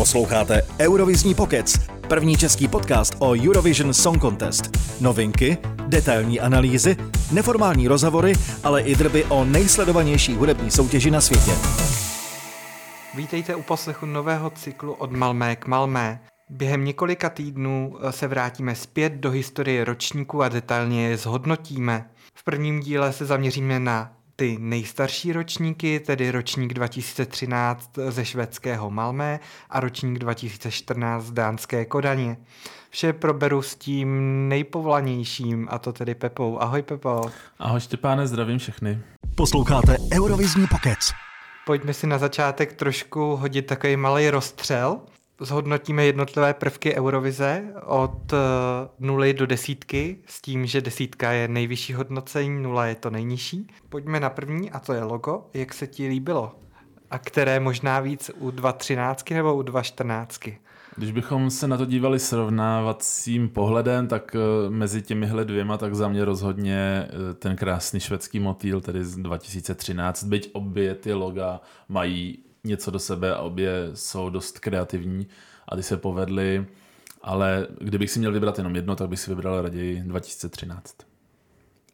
Posloucháte Eurovizní pokec, první český podcast o Eurovision Song Contest. Novinky, detailní analýzy, neformální rozhovory, ale i drby o nejsledovanější hudební soutěži na světě. Vítejte u poslechu nového cyklu od Malmé k Malmé. Během několika týdnů eh, se vrátíme zpět do historie ročníku a detailně je zhodnotíme. V prvním díle se zaměříme na ty nejstarší ročníky, tedy ročník 2013 ze švédského Malmé a ročník 2014 z dánské Kodaně. Vše proberu s tím nejpovolanějším, a to tedy Pepou. Ahoj Pepo. Ahoj Štěpáne, zdravím všechny. Posloucháte Eurovizní pokec. Pojďme si na začátek trošku hodit takový malý rozstřel zhodnotíme jednotlivé prvky Eurovize od uh, nuly do desítky, s tím, že desítka je nejvyšší hodnocení, nula je to nejnižší. Pojďme na první, a to je logo. Jak se ti líbilo? A které možná víc u 2.13 nebo u 2.14? Když bychom se na to dívali srovnávacím pohledem, tak eh, mezi těmihle dvěma, tak za mě rozhodně eh, ten krásný švédský motýl, tedy z 2013, byť obě ty loga mají něco do sebe a obě jsou dost kreativní a ty se povedly, ale kdybych si měl vybrat jenom jedno, tak bych si vybral raději 2013.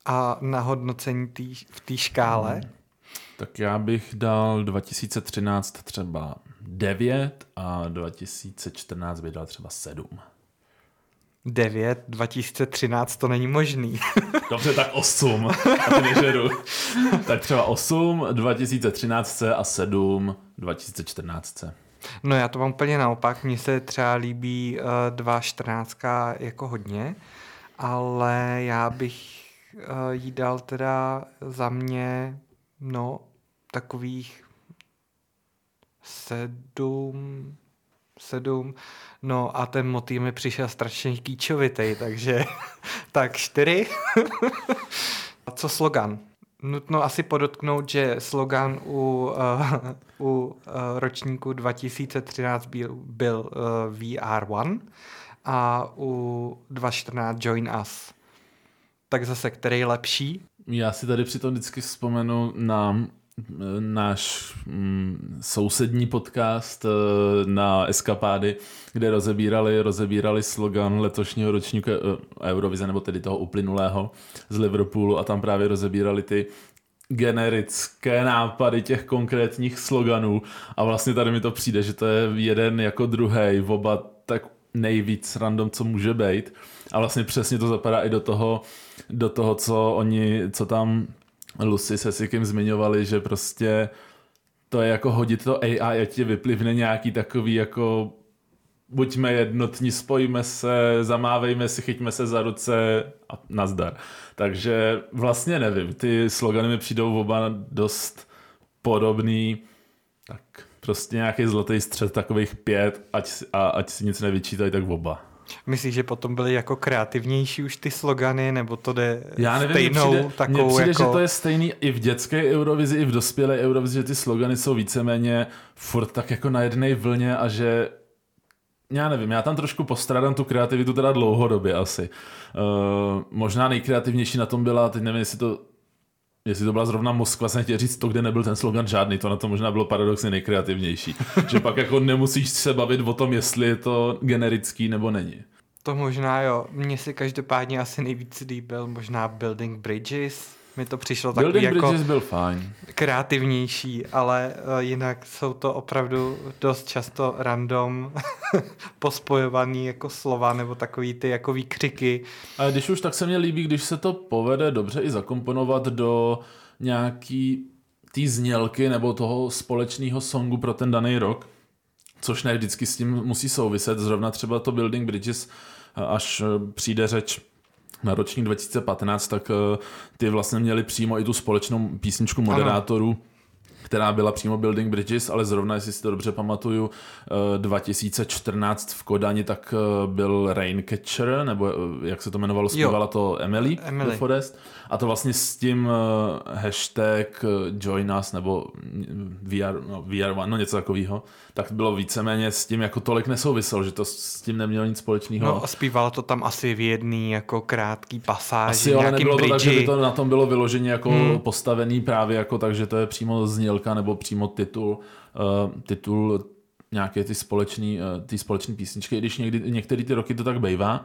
A na hodnocení tý, v té škále? Hmm. Tak já bych dal 2013 třeba 9 a 2014 bych dal třeba 7. 9, 2013 to není možný. Dobře, tak 8. A nežeru. tak třeba 8, 2013 a 7, 2014. No já to mám úplně naopak. Mně se třeba líbí uh, 2.14 jako hodně, ale já bych uh, jí dal teda za mě no takových sedm, sedm, no a ten motiv mi přišel strašně kýčovitý, takže tak čtyři. a co slogan? Nutno asi podotknout, že slogan u, uh, u uh, ročníku 2013 byl, byl uh, VR1 a u 2014 Join Us. Tak zase, který je lepší? Já si tady přitom vždycky vzpomenu na náš mm, sousední podcast uh, na Eskapády, kde rozebírali, rozebírali slogan letošního ročníku uh, Eurovize, nebo tedy toho uplynulého z Liverpoolu a tam právě rozebírali ty generické nápady těch konkrétních sloganů. A vlastně tady mi to přijde, že to je jeden jako druhý, oba tak nejvíc random, co může být. A vlastně přesně to zapadá i do toho, do toho co oni, co tam Lucy se Sikim zmiňovali, že prostě to je jako hodit to AI a ti vyplivne nějaký takový jako buďme jednotní, spojíme se, zamávejme si, chyťme se za ruce a nazdar. Takže vlastně nevím, ty slogany mi přijdou oba dost podobný, tak prostě nějaký zlatý střed takových pět, ať, a ať si nic nevyčítají, tak oba. Myslíš, že potom byly jako kreativnější už ty slogany, nebo to jde Já nevím, stejnou mně přijde, takovou mně přijde, jako... že to je stejný i v dětské Eurovizi, i v dospělé Eurovizi, že ty slogany jsou víceméně furt tak jako na jedné vlně a že já nevím, já tam trošku postradám tu kreativitu teda dlouhodobě asi. Uh, možná nejkreativnější na tom byla, teď nevím, jestli to Jestli to byla zrovna Moskva, jsem chtěl říct to, kde nebyl ten slogan žádný, to na to možná bylo paradoxně nejkreativnější. že pak jako nemusíš se bavit o tom, jestli je to generický nebo není. To možná jo. Mně se každopádně asi nejvíc líbil možná Building Bridges, mi to přišlo takový Building jako Bridges byl fajn. Kreativnější, ale uh, jinak jsou to opravdu dost často random pospojovaný jako slova nebo takový ty jako výkřiky. A když už tak se mně líbí, když se to povede dobře i zakomponovat do nějaký té znělky nebo toho společného songu pro ten daný rok, což ne vždycky s tím musí souviset. Zrovna třeba to Building Bridges, až přijde řeč na ročník 2015, tak eh, ty vlastně měli přímo i tu společnou písničku moderátorů. Ano která byla přímo Building Bridges, ale zrovna, jestli si to dobře pamatuju, 2014 v Kodani, tak eh, byl Raincatcher, nebo eh, jak se to jmenovalo, zpívala to Emily, Emily. Forest. A to vlastně s tím hashtag Join Us, nebo VR, no, VR1, no něco takového, tak bylo víceméně s tím jako tolik nesouvisel, že to s tím nemělo nic společného. No a zpívalo to tam asi v jedný jako krátký pasáži, Asi ale nebylo bridži. to tak, že by to na tom bylo vyloženě jako hmm. postavený právě jako tak, že to je přímo znělka nebo přímo titul, uh, titul nějaké ty společné ty společný písničky, i když někdy, některé ty roky to tak bývá.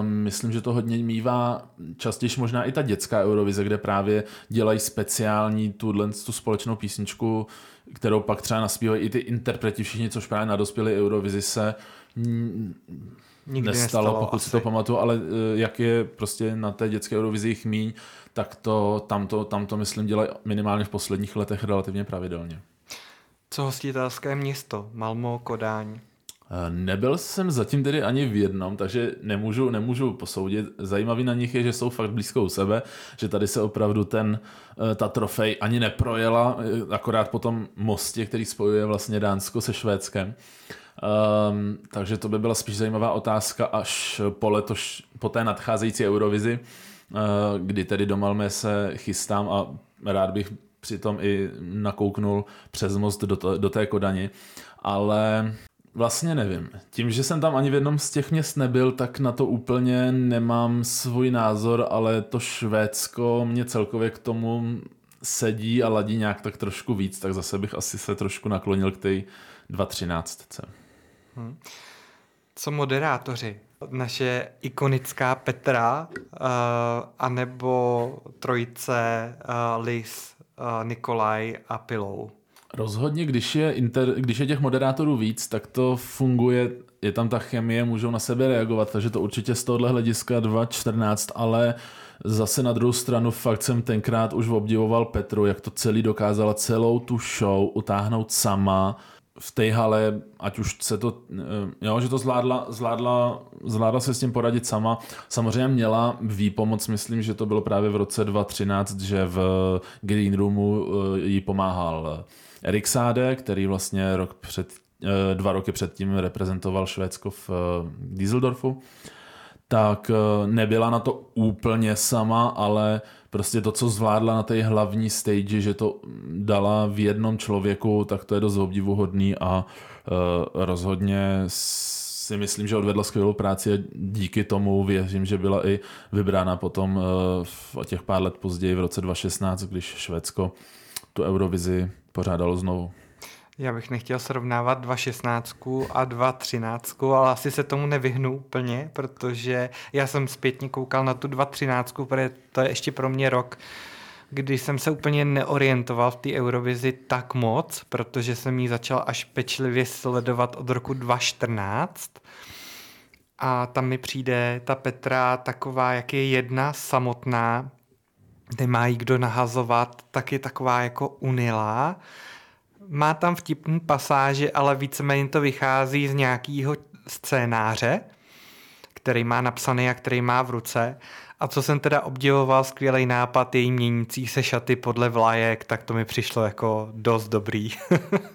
Um, myslím, že to hodně mývá častěji možná i ta dětská Eurovize, kde právě dělají speciální tuhle tu společnou písničku, kterou pak třeba naspívají i ty interpreti všichni, což právě na dospělé Eurovizi se Nikdy nestalo, nestalo pokud asi. si to pamatuju, ale eh, jak je prostě na té dětské Eurovizi jich míň, tak to, tam, to, tam to myslím dělají minimálně v posledních letech relativně pravidelně. Co hostitelské město? Malmo, Kodáň. Eh, Nebyl jsem zatím tedy ani v jednom, takže nemůžu, nemůžu posoudit. Zajímavý na nich je, že jsou fakt blízko u sebe, že tady se opravdu ten, eh, ta trofej ani neprojela, eh, akorát po tom mostě, který spojuje vlastně Dánsko se Švédskem. Um, takže to by byla spíš zajímavá otázka až po letoš, po té nadcházející Eurovizi, kdy tedy do Malmé se chystám a rád bych přitom i nakouknul přes most do, to, do té Kodani. Ale Vlastně nevím. Tím, že jsem tam ani v jednom z těch měst nebyl, tak na to úplně nemám svůj názor, ale to Švédsko mě celkově k tomu sedí a ladí nějak tak trošku víc, tak zase bych asi se trošku naklonil k té 2.13. Co moderátoři? Naše ikonická Petra, uh, anebo trojice uh, Liz, uh, Nikolaj a Pilou. Rozhodně, když je, inter, když je těch moderátorů víc, tak to funguje, je tam ta chemie, můžou na sebe reagovat, takže to určitě z tohohle hlediska 2.14, ale zase na druhou stranu fakt jsem tenkrát už obdivoval Petru, jak to celý dokázala celou tu show utáhnout sama v té hale, ať už se to, eh, jo, že to zvládla, zvládla, zvládla se s tím poradit sama. Samozřejmě měla výpomoc, myslím, že to bylo právě v roce 2013, že v Green Roomu eh, jí pomáhal Erik Sáde, který vlastně rok před, eh, dva roky předtím reprezentoval Švédsko v Düsseldorfu tak nebyla na to úplně sama, ale prostě to, co zvládla na té hlavní stage, že to dala v jednom člověku, tak to je dost obdivuhodný a uh, rozhodně si myslím, že odvedla skvělou práci a díky tomu věřím, že byla i vybrána potom uh, o těch pár let později v roce 2016, když Švédsko tu Eurovizi pořádalo znovu. Já bych nechtěl srovnávat 2.16 a 2.13, ale asi se tomu nevyhnu úplně, protože já jsem zpětně koukal na tu 2.13, protože to je ještě pro mě rok, kdy jsem se úplně neorientoval v té Eurovizi tak moc, protože jsem ji začal až pečlivě sledovat od roku 2014. A tam mi přijde ta Petra taková, jak je jedna samotná, nemá jí kdo nahazovat, tak je taková jako unilá má tam vtipný pasáže, ale víceméně to vychází z nějakého scénáře, který má napsaný a který má v ruce. A co jsem teda obdivoval, skvělý nápad její měnící se šaty podle vlajek, tak to mi přišlo jako dost dobrý.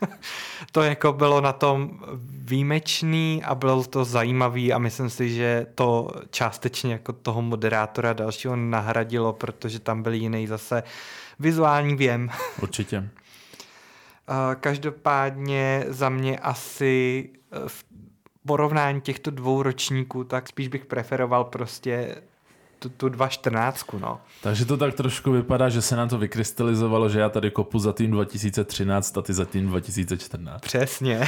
to jako bylo na tom výjimečný a bylo to zajímavý a myslím si, že to částečně jako toho moderátora dalšího nahradilo, protože tam byl jiný zase vizuální věm. Určitě. Každopádně za mě asi v porovnání těchto dvou ročníků, tak spíš bych preferoval prostě tu, tu 2.14, no. Takže to tak trošku vypadá, že se nám to vykrystalizovalo, že já tady kopu za tým 2013 a ty za tým 2014. Přesně.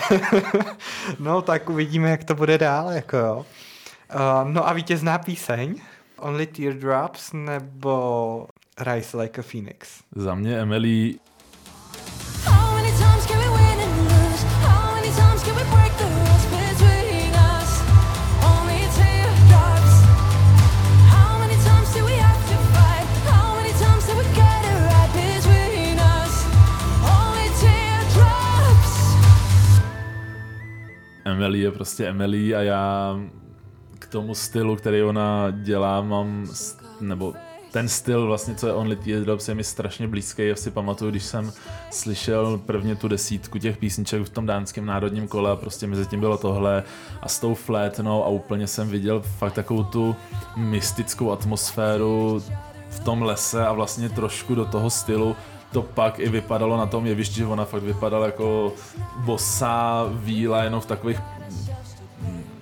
no tak uvidíme, jak to bude dál, jako jo. Uh, no a vítězná píseň? Only Teardrops nebo Rise Like a Phoenix? Za mě Emily Emily je prostě Emily a já k tomu stylu, který ona dělá, mám, nebo ten styl vlastně, co je Only Teardrops, je mi strašně blízký. Já si pamatuju, když jsem slyšel prvně tu desítku těch písniček v tom dánském národním kole a prostě mezi tím bylo tohle a s tou flétnou a úplně jsem viděl fakt takovou tu mystickou atmosféru v tom lese a vlastně trošku do toho stylu to pak i vypadalo na tom jevišti, že ona fakt vypadala jako bosá víla jenom v takových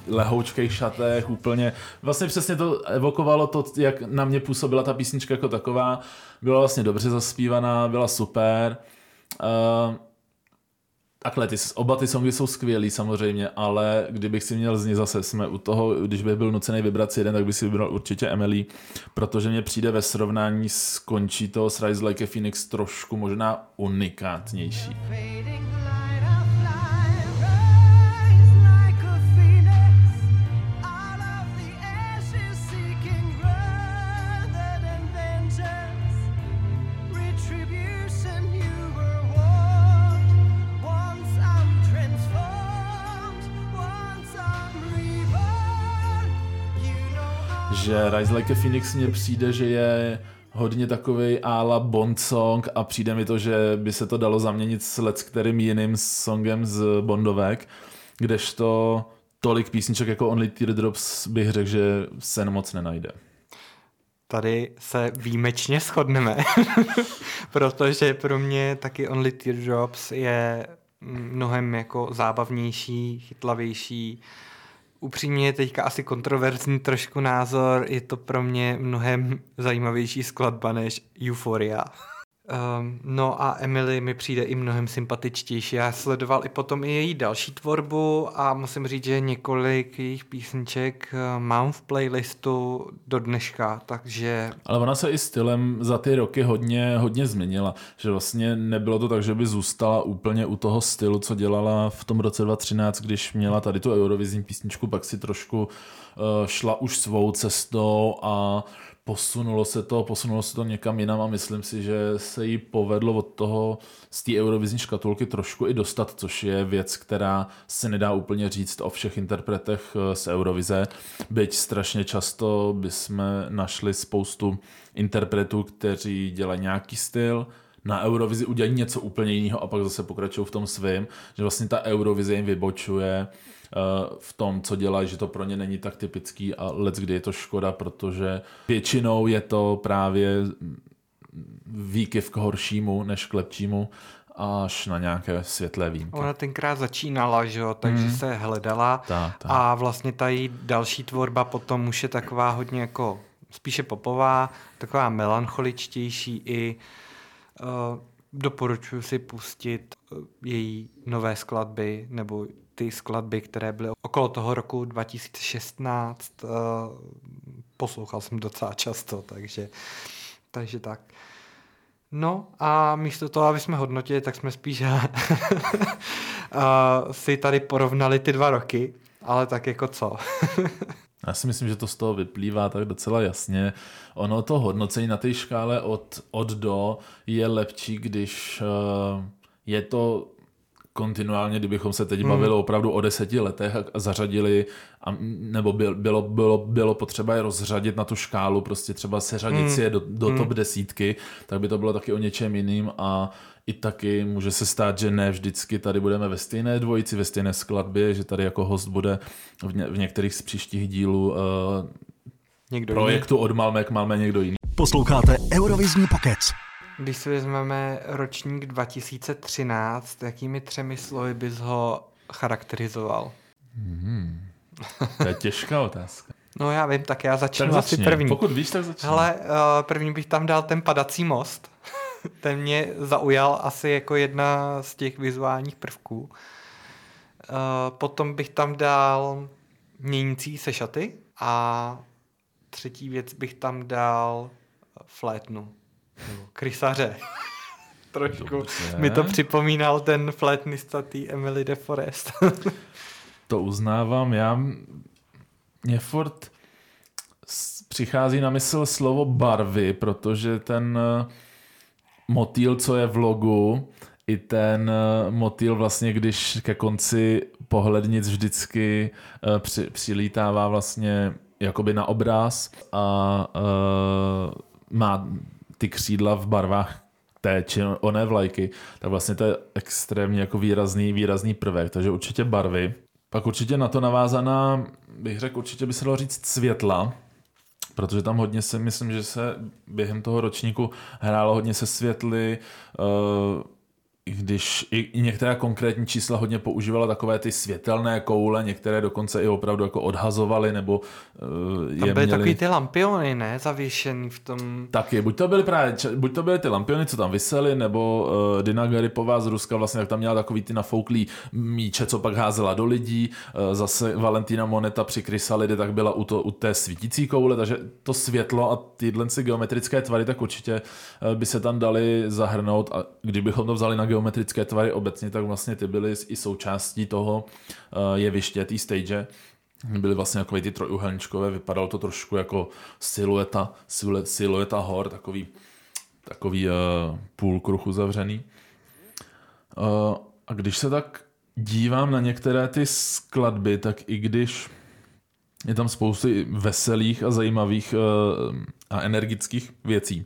lehoučkých šatech, úplně, vlastně přesně to evokovalo to, jak na mě působila ta písnička jako taková, byla vlastně dobře zaspívaná, byla super. Uh, Takhle, ty, oba ty songy jsou skvělý samozřejmě, ale kdybych si měl z ní zase, jsme u toho, když bych byl nucený vybrat si jeden, tak bych si vybral určitě Emily, protože mě přijde ve srovnání s Conchito s Rise Like a Phoenix trošku možná unikátnější. Fading že Rise Like a Phoenix mně přijde, že je hodně takový ála Bond song a přijde mi to, že by se to dalo zaměnit s let kterým jiným songem z Bondovek, kdežto tolik písniček jako Only Teardrops bych řekl, že se moc nenajde. Tady se výjimečně shodneme, protože pro mě taky Only Teardrops je mnohem jako zábavnější, chytlavější, upřímně teďka asi kontroverzní trošku názor, je to pro mě mnohem zajímavější skladba než Euphoria. Um, no a Emily mi přijde i mnohem sympatičtější. Já sledoval i potom i její další tvorbu a musím říct, že několik jejich písniček uh, mám v playlistu do dneška, takže... Ale ona se i stylem za ty roky hodně, hodně změnila, že vlastně nebylo to tak, že by zůstala úplně u toho stylu, co dělala v tom roce 2013, když měla tady tu eurovizní písničku, pak si trošku uh, šla už svou cestou a posunulo se to, posunulo se to někam jinam a myslím si, že se jí povedlo od toho z té eurovizní škatulky trošku i dostat, což je věc, která se nedá úplně říct o všech interpretech eh, z Eurovize. Byť strašně často bychom našli spoustu interpretů, kteří dělají nějaký styl, na Eurovizi udělají něco úplně jiného a pak zase pokračují v tom svém, že vlastně ta Eurovize jim vybočuje Eh, v tom, co dělají, že to pro ně není tak typický a let, kdy je to škoda, protože většinou je to právě výkyv k horšímu než k lepšímu až na nějaké světlé výjimky. Ona tenkrát začínala, že jo, takže mm. se hledala ta, ta. a vlastně ta její další tvorba potom už je taková hodně jako spíše popová, taková melancholičtější i uh, doporučuji si pustit uh, její nové skladby nebo ty skladby, které byly okolo toho roku 2016, uh, eh, poslouchal jsem docela často, takže, takže tak. No a místo toho, aby jsme hodnotili, tak jsme spíš si tady porovnali ty dva roky, ale tak jako co. Já si myslím, že to z toho vyplývá tak docela jasně. Ono to hodnocení na té škále od, od do je lepší, když uh, je to kontinuálně, kdybychom se teď hmm. bavili opravdu o deseti letech a zařadili, a, nebo byl, bylo, bylo, bylo potřeba je rozřadit na tu škálu, prostě třeba seřadit hmm. si je do, do hmm. top desítky, tak by to bylo taky o něčem jiným a i taky může se stát, že ne vždycky tady budeme ve stejné dvojici, ve stejné skladbě, že tady jako host bude v, ně, v některých z příštích dílů uh, někdo projektu jiný. od Malmé k Malmé někdo jiný. Posloucháte Eurovizní pokec. Když si vezmeme ročník 2013, jakými třemi slovy bys ho charakterizoval? Hmm. To je těžká otázka. No já vím, tak já začnu tak asi první. Pokud víš, tak začni. Ale uh, první bych tam dal ten padací most. Ten mě zaujal asi jako jedna z těch vizuálních prvků. Uh, potom bych tam dal měnící se šaty a třetí věc bych tam dal flétnu krysaře. Trošku Dobře. mi to připomínal ten flétnista tý Emily de Forest. to uznávám. Já mě furt přichází na mysl slovo barvy, protože ten eh, motýl, co je v logu, i ten eh, motýl vlastně, když ke konci pohlednic vždycky uh, při, přilítává vlastně jakoby na obraz a uh, má ty křídla v barvách té či oné vlajky, tak vlastně to je extrémně jako výrazný, výrazný prvek, takže určitě barvy. Pak určitě na to navázaná, bych řekl, určitě by se dalo říct světla, protože tam hodně se, myslím, že se během toho ročníku hrálo hodně se světly, uh, když i, i některá konkrétní čísla hodně používala takové ty světelné koule, některé dokonce i opravdu jako odhazovaly nebo uh, je Tam byly měli... takový ty lampiony, ne? Zavěšený v tom... Taky, buď to byly právě, buď to byly ty lampiony, co tam vysely, nebo uh, Dina Garipová z Ruska vlastně, jak tam měla takový ty nafouklý míče, co pak házela do lidí, uh, zase Valentína Moneta při Krysalide tak byla u, to, u té svítící koule, takže to světlo a tyhle geometrické tvary, tak určitě uh, by se tam dali zahrnout a kdybychom to vzali na geometrické tvary obecně, tak vlastně ty byly i součástí toho uh, jeviště, té stage. Byly vlastně jako ty trojuhelníčkové, vypadalo to trošku jako silueta, silueta hor, takový, takový uh, půl kruh uzavřený. Uh, a když se tak dívám na některé ty skladby, tak i když je tam spousty veselých a zajímavých uh, a energických věcí,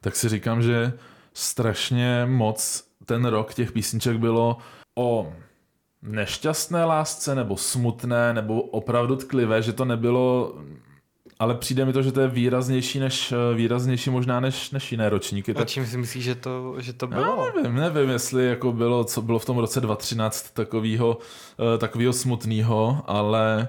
tak si říkám, že strašně moc ten rok těch písniček bylo o nešťastné lásce, nebo smutné, nebo opravdu tklivé, že to nebylo ale přijde mi to, že to je výraznější než výraznější možná než, než jiné ročníky. A čím si myslíš, že to, že to bylo? Já nevím, nevím, jestli jako bylo, co bylo v tom roce 2013 takového, eh, takového smutného, ale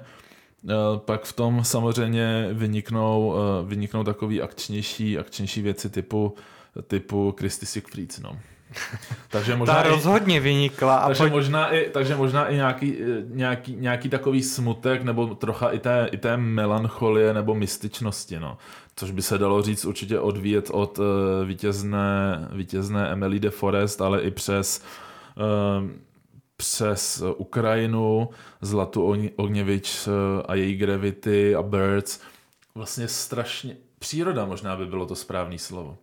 eh, pak v tom samozřejmě vyniknou, eh, vyniknou takový akčnější, akčnější věci typu, typu Christy Siegfried, no. takže možná Ta rozhodně vynikla. A takže, pojď... možná i, takže možná i nějaký, nějaký, nějaký takový smutek nebo trocha i té, i té melancholie nebo mystičnosti, no. Což by se dalo říct určitě odvíjet od uh, vítězné, vítězné Emily de Forest, ale i přes uh, přes Ukrajinu, Zlatu Ogněvič a její Gravity a Birds. Vlastně strašně... Příroda možná by bylo to správné slovo.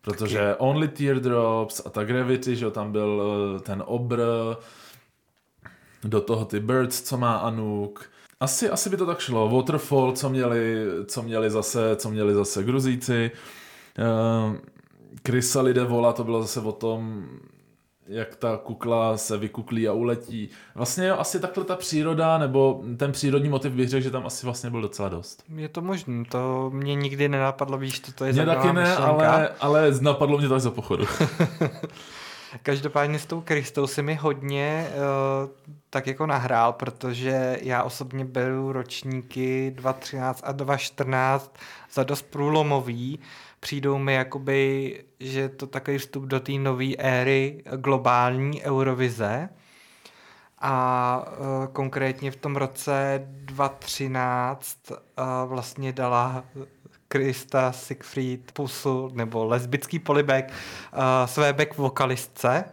Protože Taky. Only Teardrops a ta Gravity, že tam byl eh, ten obr, do toho ty Birds, co má Anuk. Asi, asi by to tak šlo. Waterfall, co měli, co měli zase, co měli zase Gruzíci. Uh, Chrysalide Vola, to bylo zase o tom, jak ta kukla se vykuklí a uletí. Vlastně jo, asi takhle ta příroda, nebo ten přírodní motiv bych řekl, že tam asi vlastně byl docela dost. Je to možné, to mě nikdy nenapadlo, víš, to, to je Mě taky ne, ale, ale napadlo mě to až za pochodu. Každopádně s tou Kristou si mi hodně uh, tak jako nahrál, protože já osobně beru ročníky 2013 a 2014 za dost průlomový, přijdou mi jakoby, že to takový vstup do té nové éry globální Eurovize. A uh, konkrétně v tom roce 2013 uh, vlastně dala Krista Siegfried pusu nebo lesbický polibek uh, své back vokalistce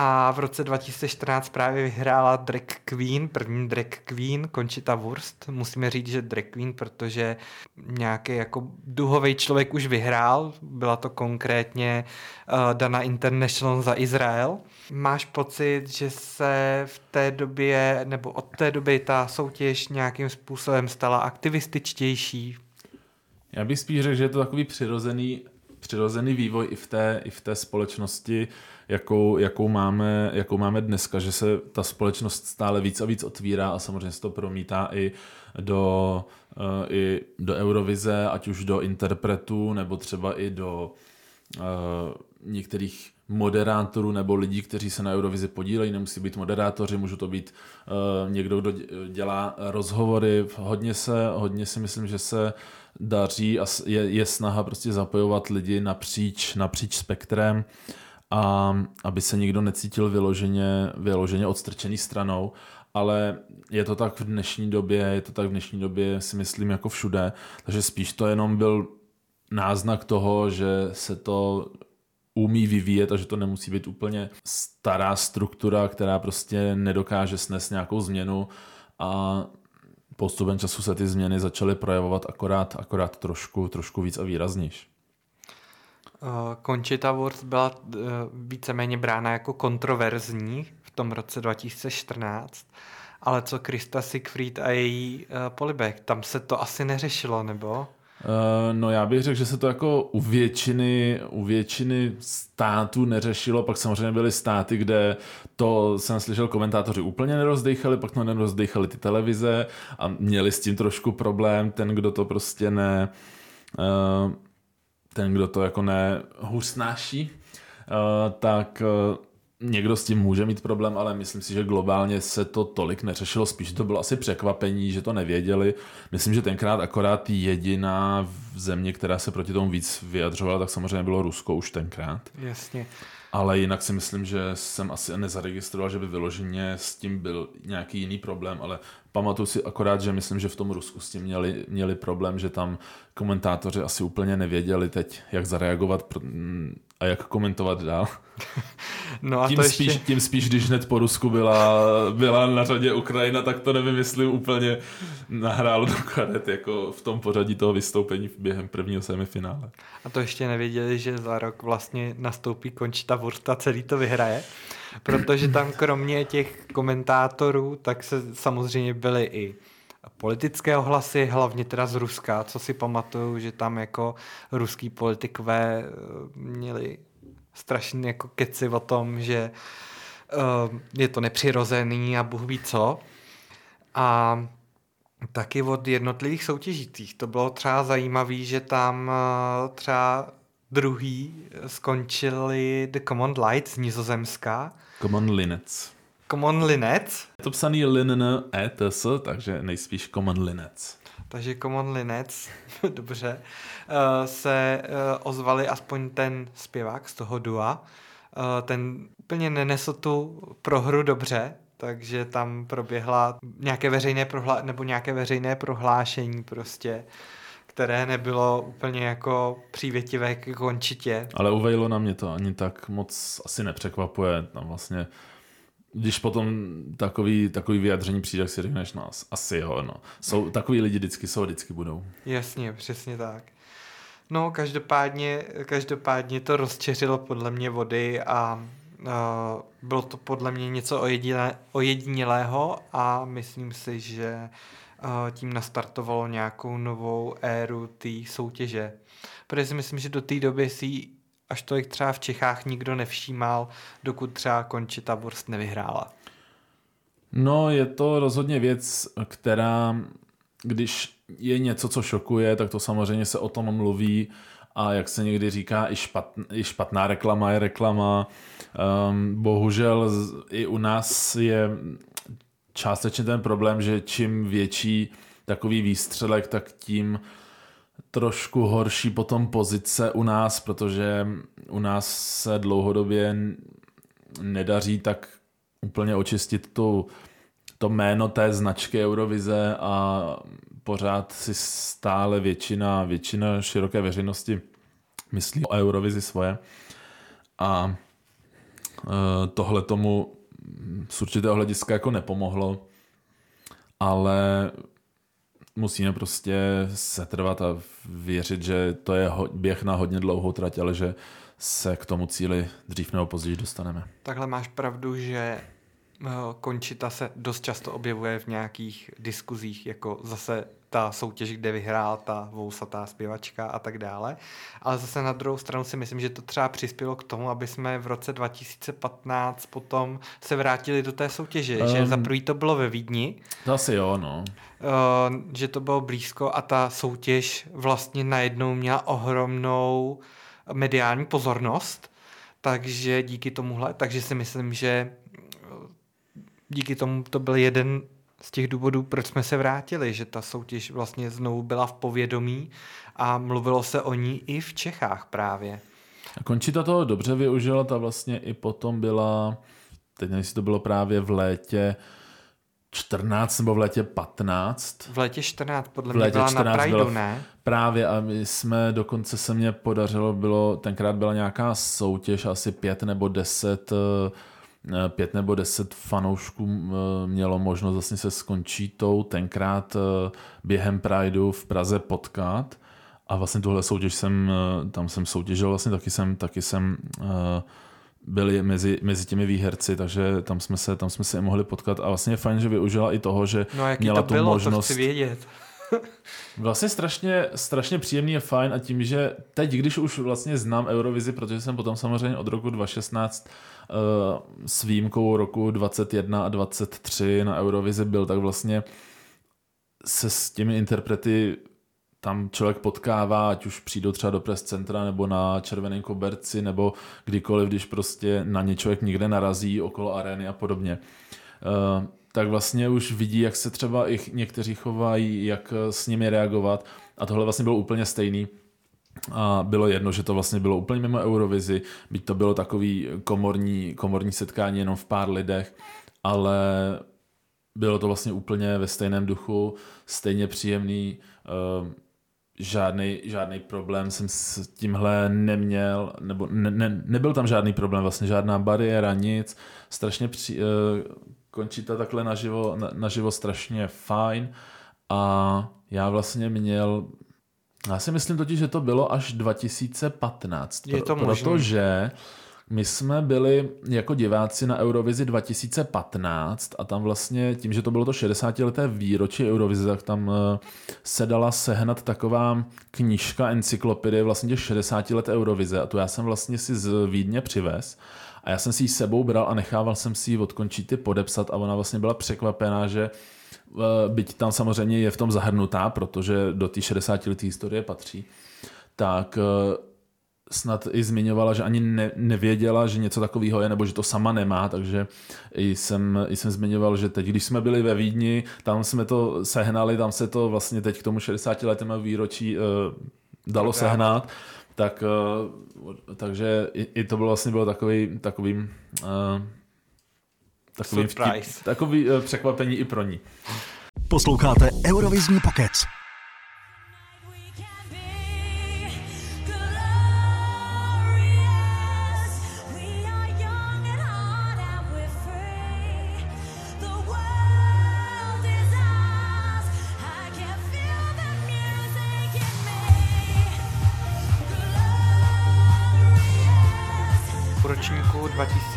a v roce 2014 právě vyhrála drag queen, první drag queen, Conchita Wurst. Musíme říct, že drag queen, protože nějaký jako duhový člověk už vyhrál. Byla to konkrétně uh, Dana International za Izrael. Máš pocit, že se v té době, nebo od té doby ta soutěž nějakým způsobem stala aktivističtější? Já bych spíš řekl, že je to takový přirozený, přirozený vývoj i v té, i v té společnosti, jakou, jakou, máme, jakou máme dneska, že se ta společnost stále víc a víc otvírá a samozřejmě se to promítá i do, uh, i do Eurovize, ať už do interpretů, nebo třeba i do uh, některých moderátorů nebo lidí, kteří se na Eurovizi podílejí, nemusí být moderátoři, můžu to být uh, někdo, kdo dělá rozhovory. Hodně se, hodně si myslím, že se daří a je, je snaha prostě zapojovat lidi napříč, napříč spektrem. Uh, a aby se nikdo necítil vyloženě, vyloženě odstrčený stranou, ale je to tak v dnešní době, je to tak v dnešní době si myslím jako všude, takže spíš to jenom byl náznak toho, že se to umí vyvíjet a že to nemusí být úplně stará struktura, která prostě nedokáže snést nějakou změnu. A postupem času se ty změny začaly projevovat akorát, akorát trošku, trošku víc a výraznější. Conchita Wurst byla uh, víceméně brána jako kontroverzní v tom roce 2014, ale co Krista Siegfried a její uh, polibek, tam se to asi neřešilo, nebo? No já bych řekl, že se to jako u většiny, u většiny států neřešilo, pak samozřejmě byly státy, kde to jsem slyšel komentátoři úplně nerozdechali, pak to nerozdechali ty televize a měli s tím trošku problém, ten, kdo to prostě ne, ten, kdo to jako ne hůř snáší. tak někdo s tím může mít problém, ale myslím si, že globálně se to tolik neřešilo, spíš to bylo asi překvapení, že to nevěděli. Myslím, že tenkrát akorát jediná země, která se proti tomu víc vyjadřovala, tak samozřejmě bylo Rusko už tenkrát. Jasně. Ale jinak si myslím, že jsem asi nezaregistroval, že by vyloženě s tím byl nějaký jiný problém, ale pamatuju si akorát, že myslím, že v tom Rusku s tím měli, měli problém, že tam komentátoři asi úplně nevěděli teď, jak zareagovat a jak komentovat dál. No a tím, to spíš, ještě... tím spíš, když hned po Rusku byla, byla na řadě Ukrajina, tak to nevím, jestli úplně nahrálo do karet jako v tom pořadí toho vystoupení během prvního semifinále. A to ještě nevěděli, že za rok vlastně nastoupí Končita Wurst a celý to vyhraje, protože tam kromě těch komentátorů, tak se samozřejmě byly i politické ohlasy, hlavně teda z Ruska, co si pamatuju, že tam jako ruský politikové eh, měli strašně jako keci o tom, že uh, je to nepřirozený a Bůh ví co. A taky od jednotlivých soutěžících. To bylo třeba zajímavé, že tam uh, třeba druhý skončili The Common Light z Nizozemska. Common Linets. Common Linets. Je to psaný linen ETS, takže nejspíš Common Linets. Takže Common Linets, dobře, uh, se uh, ozvali aspoň ten zpěvák z toho dua. Ten úplně nenesl tu prohru dobře, takže tam proběhla nějaké veřejné prohlá- nebo nějaké veřejné prohlášení prostě, které nebylo úplně jako přívětivé k končitě. Ale u Vejlona mě to ani tak moc asi nepřekvapuje. Tam vlastně když potom takový, takový vyjadření přijde, tak si řekneš, no asi jo, no. Jsou, takový lidi vždycky jsou, vždycky budou. Jasně, přesně tak. No, každopádně, každopádně to rozčeřilo podle mě vody a uh, bylo to podle mě něco ojedinělého a myslím si, že tím nastartovalo nějakou novou éru té soutěže. Protože si myslím, že do té doby si až tolik třeba v Čechách nikdo nevšímal, dokud třeba Končita Wurst nevyhrála. No, je to rozhodně věc, která, když je něco, co šokuje, tak to samozřejmě se o tom mluví a jak se někdy říká, i, špatn, i špatná reklama je reklama. Um, bohužel i u nás je částečně ten problém, že čím větší takový výstřelek, tak tím trošku horší potom pozice u nás, protože u nás se dlouhodobě nedaří tak úplně očistit tu, to jméno té značky Eurovize a pořád si stále většina, většina široké veřejnosti myslí o Eurovizi svoje. A e, tohle tomu z určitého hlediska jako nepomohlo, ale musíme prostě setrvat a věřit, že to je běh na hodně dlouhou trať, ale že se k tomu cíli dřív nebo později dostaneme. Takhle máš pravdu, že eh, Končita se dost často objevuje v nějakých diskuzích, jako zase ta soutěž, kde vyhrál ta vousatá zpěvačka a tak dále. Ale zase na druhou stranu si myslím, že to třeba přispělo k tomu, aby jsme v roce 2015 potom se vrátili do té soutěže, um, že za prvý to bylo ve Vídni. To asi jo, no. Uh, že to bylo blízko a ta soutěž vlastně najednou měla ohromnou mediální pozornost, takže díky tomuhle, takže si myslím, že díky tomu to byl jeden z těch důvodů, proč jsme se vrátili, že ta soutěž vlastně znovu byla v povědomí a mluvilo se o ní i v Čechách právě. A Končita toho dobře využila, ta vlastně i potom byla, teď nevím, jestli to bylo právě v létě 14 nebo v létě 15. V létě 14 podle mě byla 14 na Prideu, byla ne? Právě a my jsme, dokonce se mně podařilo, bylo, tenkrát byla nějaká soutěž, asi pět nebo deset Eh, pět nebo deset fanoušků eh, mělo možnost vlastně se s Končítou tenkrát eh, během Prideu v Praze potkat a vlastně tuhle soutěž jsem, tam jsem soutěžil, vlastně taky jsem, taky jsem byli mezi, mezi těmi výherci, takže tam jsme, se, tam jsme se mohli potkat a vlastně je fajn, že využila i toho, že no, měla to tu bylo, možnost. To chci vědět. Vlastně strašně, strašně příjemný je fajn a tím, že teď, když už vlastně znám Eurovizi, protože jsem potom samozřejmě od roku 2016 uh, eh, s výjimkou roku 21 a 23 na Eurovizi byl, tak vlastně se s těmi interprety tam člověk potkává, ať už přijdou třeba do press centra nebo na červeném koberci, nebo kdykoliv, když prostě na ně člověk někde narazí okolo arény a podobně. Uh, tak vlastně už vidí, jak se třeba i někteří chovají, jak s nimi reagovat a tohle vlastně bylo úplně stejný. A bylo jedno, že to vlastně bylo úplně mimo Eurovizi, byť to bylo takový komorní, komorní setkání jenom v pár lidech, ale bylo to vlastně úplně ve stejném duchu, stejně příjemný, žádný, žádný problém jsem s tímhle neměl, nebo ne, ne, nebyl tam žádný problém, vlastně žádná bariéra, nic, strašně při, uh, končí to takhle naživo, na, naživo strašně fajn. A já vlastně měl já si myslím totiž, že to bylo až 2015, Je to protože my jsme byli jako diváci na Eurovizi 2015 a tam vlastně tím, že to bylo to 60 leté výročí Eurovize, tak tam eh, se dala sehnat taková knížka, encyklopedie vlastně těch 60 let Eurovize a tu já jsem vlastně si z Vídně přivez a já jsem si ji sebou bral a nechával jsem si ji od Končíty podepsat a ona vlastně byla překvapená, že byť tam samozřejmě je v tom zahrnutá, protože do té 60 leté historie patří, tak eh, snad i zmiňovala, že ani ne, nevěděla, že něco takového je, nebo že to sama nemá, takže jsem, jsem zmiňoval, že teď, když jsme byli ve Vídni, tam jsme to sehnali, tam se to vlastně teď k tomu 60 letému výročí uh, dalo tak sehnat, tak, uh, takže i, i to bylo vlastně bylo takový, takovým uh, takovým vtip, takový uh, překvapení i pro ní. Posloucháte Eurovizní pokec.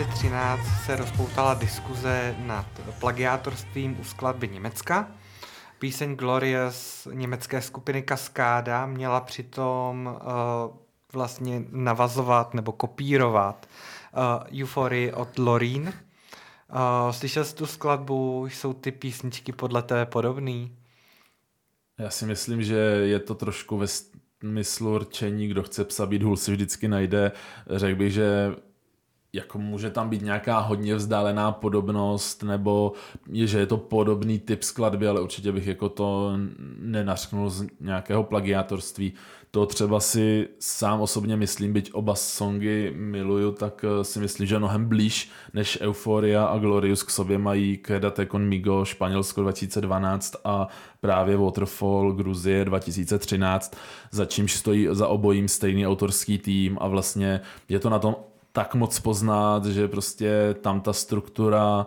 2013 se rozpoutala diskuze nad plagiátorstvím u skladby Německa. Píseň Glorious německé skupiny Kaskáda měla přitom uh, vlastně navazovat nebo kopírovat uh, Euphorii od Lorin. Uh, slyšel jsi tu skladbu, jsou ty písničky podle tebe podobný? Já si myslím, že je to trošku ve smyslu rčení, kdo chce psa být hůl si vždycky najde. Řekl bych, že jako může tam být nějaká hodně vzdálená podobnost, nebo je, že je to podobný typ skladby, ale určitě bych jako to nenařknul z nějakého plagiátorství. To třeba si sám osobně myslím, byť oba songy miluju, tak eh, si myslím, že mnohem blíž než Euphoria a Glorious k sobě mají Quédate conmigo Španělsko 2012 a právě Waterfall Gruzie 2013, za čímž stojí za obojím stejný autorský tým a vlastně je to na tom tak moc poznat, že prostě tam ta struktura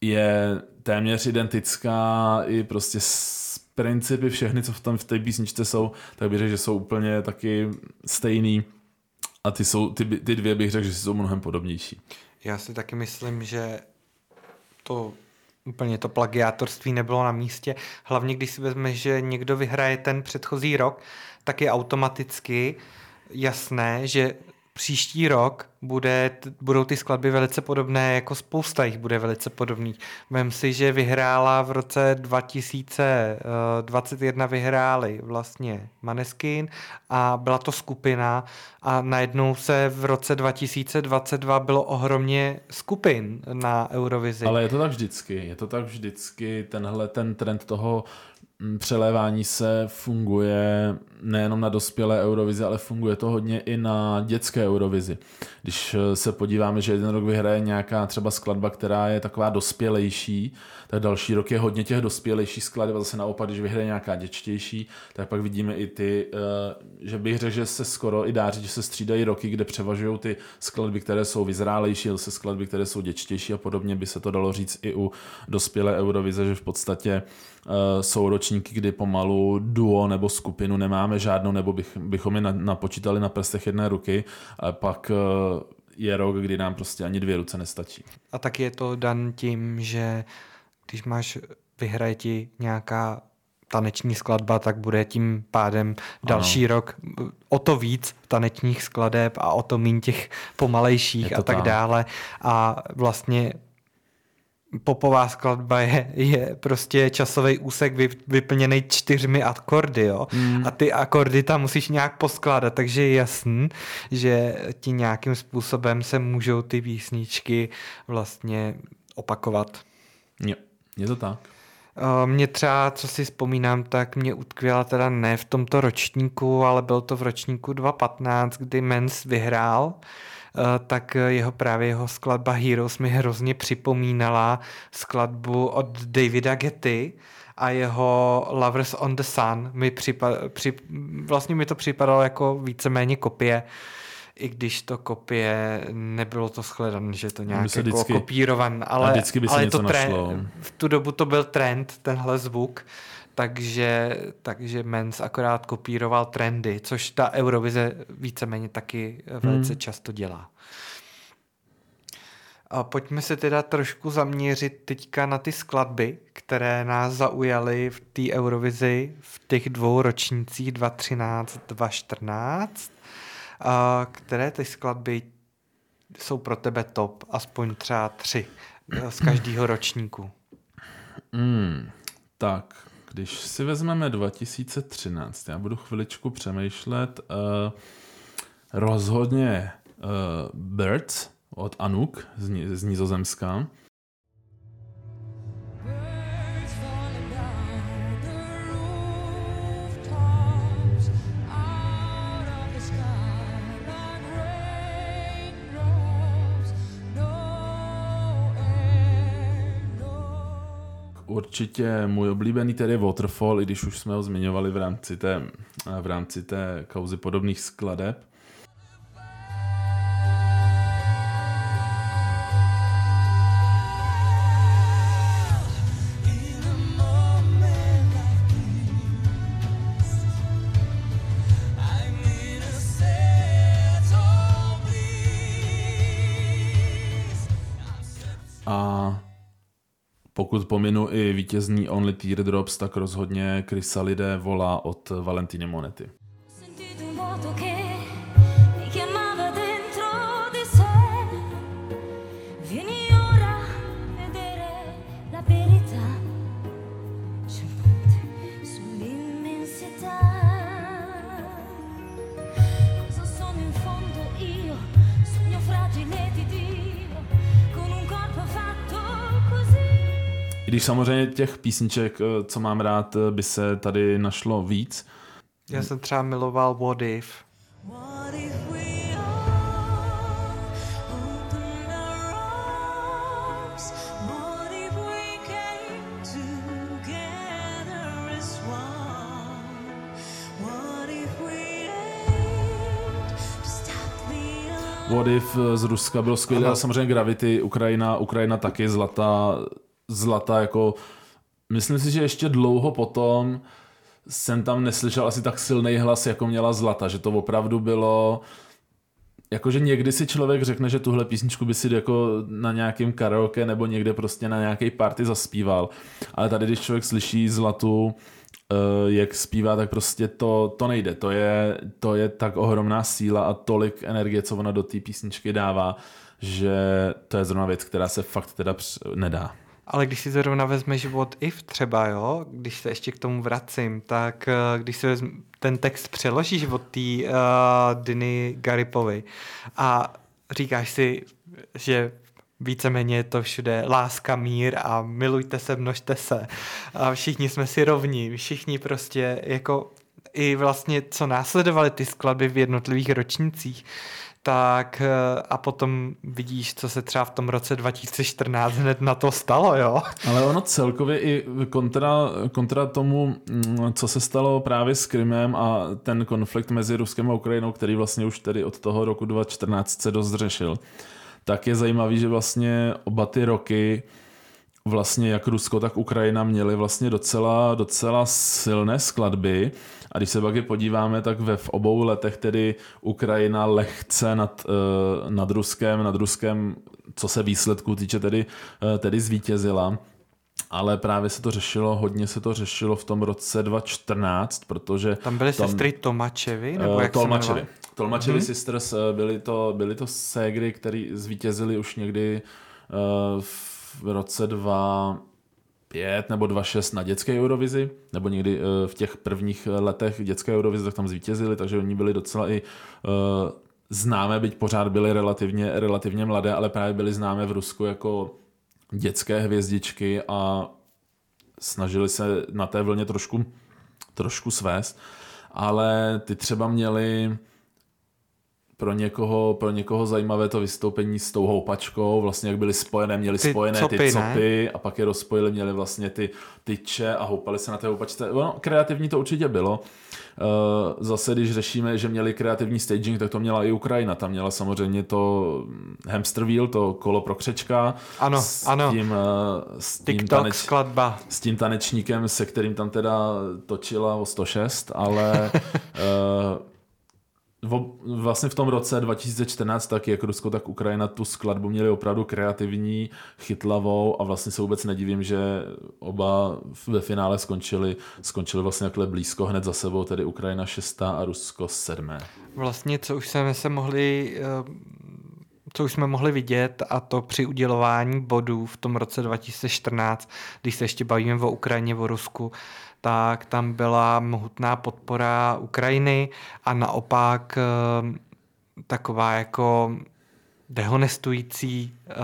je téměř identická i prostě s principy všechny, co v tom v té písničce jsou, tak bych řekl, že jsou úplně taky stejný a ty, jsou, ty, ty dvě bych řekl, že jsou mnohem podobnější. Já si taky myslím, že to úplně to plagiátorství nebylo na místě. Hlavně když si vezme, že někdo vyhraje ten předchozí rok, tak je automaticky jasné, že příští rok bude, budou ty skladby velice podobné, jako spousta jich bude velice podobných. Vem si, že vyhrála v roce 2021 vyhráli vlastně Maneskin a byla to skupina a najednou se v roce 2022 bylo ohromně skupin na Eurovizi. Ale je to tak vždycky, je to tak vždycky, tenhle ten trend toho přelévání se funguje nejenom na dospělé Eurovizi, ale funguje to hodně i na dětské Eurovizi. Když eh, se podíváme, že jeden rok vyhraje nějaká třeba skladba, která je taková dospělejší, tak další rok je hodně těch dospělejších skladeb a zase naopak, když vyhraje nějaká děčtější, tak pak vidíme i ty, eh, že bych řekl, že se skoro i dá říct, že se střídají roky, kde převažují ty skladby, které jsou vyzrálejší, zase skladby, které jsou děčtější a podobně by se to dalo říct i u dospělé Eurovize, že v podstatě Eh, jsou ročníky, kdy pomalu duo nebo skupinu nemáme žádnou, nebo bych, bychom je napočítali na prstech jedné ruky, a pak eh, je rok, kdy nám prostě ani dvě ruce nestačí. A tak je to dan tím, že když máš, vyhraje ti nějaká taneční skladba, tak bude tím pádem další ano. rok o to víc tanečních skladeb a o to méně těch pomalejších a tak, tak dále. A vlastně popová skladba je, je prostě časový úsek vy, vyplněný čtyřmi akordy, jo. Mm. A ty akordy tam musíš nějak poskládat, takže je jasný, že ti nějakým způsobem se můžou ty písničky vlastně opakovat. Jo, je to tak. Mě třeba, co si vzpomínám, tak mě utkvěla teda ne v tomto ročníku, ale byl to v ročníku 2015, kdy Mens vyhrál tak jeho právě jeho skladba Heroes mi hrozně připomínala skladbu od Davida Getty a jeho Lovers on the Sun mi připa- při, vlastně mi to připadalo jako víceméně kopie i když to kopie nebylo to shledané, že to nějak jako vždycky, kopírovan, ale, vždycky by se ale něco to trend, v tu dobu to byl trend, tenhle zvuk, takže, takže Mens akorát kopíroval trendy, což ta Eurovize víceméně taky velice hmm. často dělá. A pojďme se teda trošku zaměřit teďka na ty skladby, které nás zaujaly v té Eurovizi v těch dvou ročnících 2013, 2014. A které ty skladby jsou pro tebe top, aspoň třeba tři z každého ročníku? Hmm, tak, když si vezmeme 2013, já budu chviličku přemýšlet, uh, rozhodně uh, Birds od Anuk z, z Nizozemska. Určitě můj oblíbený tedy Waterfall, i když už jsme ho zmiňovali v rámci té, v rámci té kauzy podobných skladeb. Pokud pominu i vítězný Only Teardrops, tak rozhodně Chrysalide volá od Valentine Monety. Když samozřejmě těch písniček, eh, co mám rád, eh, by se tady našlo víc. Já jsem třeba miloval What If. What If z Ruska bylo skvělé, samozřejmě Gravity, Ukrajina, Ukrajina taky zlatá, zlata jako myslím si, že ještě dlouho potom jsem tam neslyšel asi tak silný hlas, jako měla Zlata, že to opravdu bylo jakože někdy si člověk řekne, že tuhle písničku by si jako na nějakém karaoke nebo někde prostě na nějaké party zaspíval. Ale tady, když člověk slyší Zlatu, eh, jak zpívá, tak prostě to, to nejde. To je, to je tak ohromná síla a tolik energie, co ona do té písničky dává, že to je zrovna věc, která se fakt teda nedá. Ale když si zrovna vezmeš What If třeba, jo, když se ještě k tomu vracím, tak eh, když si vezm, ten text přeložíš od té uh, Diny Garipovy a říkáš si, že víceméně je to všude láska, mír a milujte se, množte se. A všichni jsme si rovní, všichni prostě jako i vlastně, co následovali ty skladby v jednotlivých ročnících, tak eh, a potom vidíš, co se třeba v tom roce 2014 hned na to stalo, jo? Ale ono celkově i kontra, kontra tomu, mm, co se stalo právě s Krymem a ten konflikt mezi Ruskem a Ukrajinou, který vlastně už tedy od toho roku 2014 se dost řešil, tak je zajímavý, že vlastně oba ty roky vlastně jak Rusko, tak Ukrajina měly vlastně docela, docela silné skladby a když se pak je podíváme, tak ve v obou letech tedy Ukrajina lehce nad, uh, nad Ruskem, nad Ruskem, co se výsledku týče, tedy, uh, tedy zvítězila. Ale právě se to řešilo, hodně se to řešilo v tom roce 2014, protože... Tam byly tam, sestry Tomačevy? Nebo jak Tolmačevy. Tolmačevy hmm. Sisters byly to, byly to ségry, které zvítězily už někdy uh, v roce 2 5 nebo 2-6 na dětské Eurovizi, nebo někdy uh, v těch prvních letech dětské Eurovize, tak tam zvítězili, takže oni byli docela i uh, známé, byť pořád byly relativně, relativně mladé, ale právě byly známé v Rusku jako dětské hvězdičky a snažili se na té vlně trošku, trošku svést, ale ty třeba měli pro někoho, pro někoho zajímavé to vystoupení s tou houpačkou, vlastně jak byly spojené, měli ty spojené copy, ty copy ne? a pak je rozpojili, měli vlastně ty tyče a houpali se na té houpačce. No, kreativní to určitě bylo. Eh, zase, když řešíme, že měli kreativní staging, tak to měla i Ukrajina. Tam měla samozřejmě to hamster wheel, to kolo pro křečka. Ano, s ano. Tím, eh, s tím TikTok taneč, skladba. S tím tanečníkem, se kterým tam teda točila o 106, ale uh, vlastně v tom roce 2014 tak jak Rusko, tak Ukrajina tu skladbu měli opravdu kreativní, chytlavou a vlastně se vůbec nedivím, že oba ve finále skončili, skončili vlastně takhle blízko hned za sebou, tedy Ukrajina 6. a Rusko 7. Vlastně, co už jsme se mohli eh, co už jsme mohli vidět, a to při udělování bodů v tom roce 2014, když se ještě bavíme o Ukrajině, o Rusku, tak tam byla mohutná podpora Ukrajiny a naopak eh, taková jako dehonestující eh,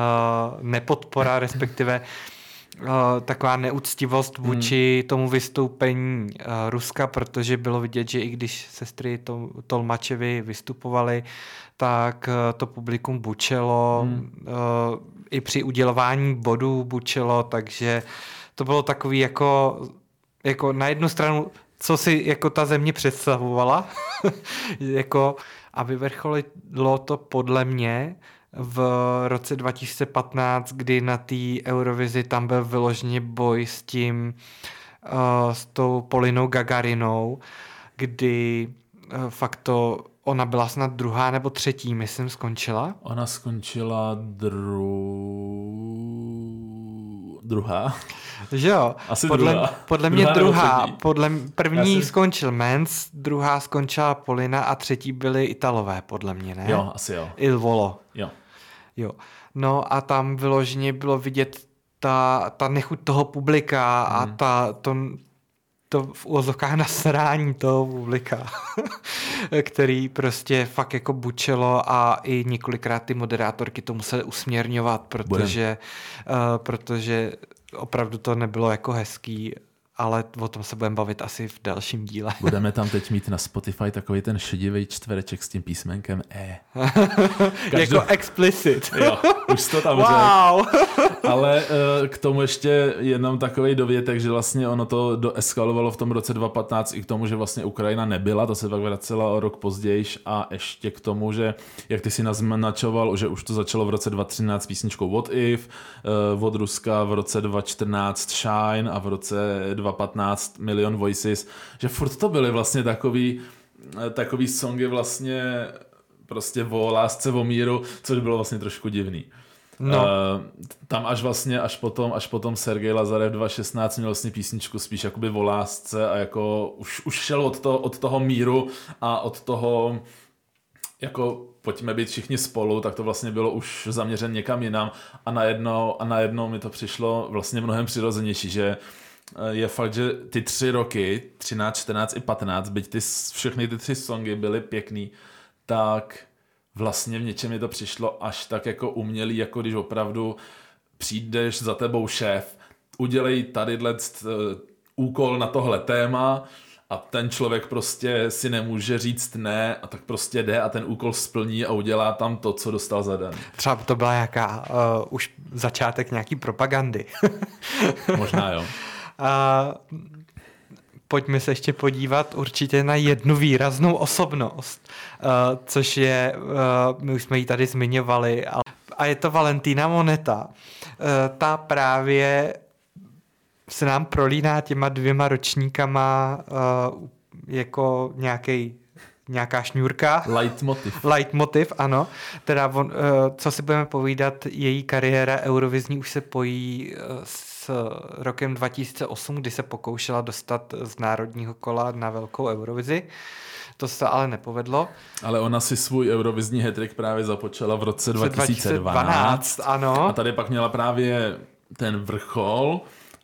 nepodpora, respektive eh, taková neúctivost vůči hmm. tomu vystoupení Ruska, protože bylo vidět, že i když sestry Tolmačevi vystupovali, tak to publikum bučelo, hmm. i při udělování bodů bučelo, takže to bylo takový jako jako na jednu stranu, co si jako ta země představovala, jako a vyvrcholilo to podle mě v roce 2015, kdy na té Eurovizi tam byl vyloženě boj s tím, uh, s tou Polinou Gagarinou, kdy uh, fakt to ona byla snad druhá nebo třetí, myslím, skončila. Ona skončila dru... druhá. Že jo? Asi podle, druhá. Podle mě druhá. druhá. Podle první Já skončil Mens, druhá skončila Polina a třetí byly Italové, podle mě, ne? Jo, asi jo. Il Volo. Jo. Jo. No a tam vyloženě bylo vidět ta, ta nechuť toho publika hmm. a ta, to, to v úvozovkách nasrání toho publika, který prostě fakt jako bučelo a i několikrát ty moderátorky to museli usměrňovat, protože, uh, protože opravdu to nebylo jako hezký ale o tom se budeme bavit asi v dalším díle. Budeme tam teď mít na Spotify takový ten šedivý čtvereček s tím písmenkem E. Každou... jako explicit. jo, už to tam wow. Ale uh, k tomu ještě jenom takový dovětek, že vlastně ono to doeskalovalo v tom roce 2015 i k tomu, že vlastně Ukrajina nebyla, to se pak vracela o rok později a ještě k tomu, že jak ty si naznačoval, že už to začalo v roce 2013 písničkou What If, uh, od Ruska v roce 2014 Shine a v roce 20 2.15 Million Voices, že furt to byly vlastně takový, eh, takový songy vlastně prostě o lásce, o míru, což bylo vlastně trošku divný. No. Uh, tam až vlastně, až potom, až potom Sergej Lazarev 2016 měl vlastně písničku spíš jakoby o lásce a jako už, už šel od, to, od toho míru a od toho jako pojďme být všichni spolu, tak to vlastně bylo už zaměřen někam jinam a najednou, a najednou mi to přišlo vlastně mnohem přirozenější, že je fakt, že ty tři roky, 13, 14 i 15, byť ty, všechny ty tři songy byly pěkný, tak vlastně v něčem mi to přišlo až tak jako umělý, jako když opravdu přijdeš za tebou šéf, udělej tady uh, úkol na tohle téma a ten člověk prostě si nemůže říct ne a tak prostě jde a ten úkol splní a udělá tam to, co dostal za den. Třeba to byla jaká uh, už začátek nějaký propagandy. Možná jo. A pojďme se ještě podívat určitě na jednu výraznou osobnost, což je, my už jsme ji tady zmiňovali, a je to Valentína Moneta. Ta právě se nám prolíná těma dvěma ročníkama jako nějaký nějaká šňůrka. Leitmotiv. Leitmotiv, ano. Teda, on, co si budeme povídat, její kariéra eurovizní už se pojí s rokem 2008, kdy se pokoušela dostat z národního kola na velkou Eurovizi. To se ale nepovedlo. Ale ona si svůj eurovizní hetrik právě započala v roce 2012. 2012 ano. A tady pak měla právě ten vrchol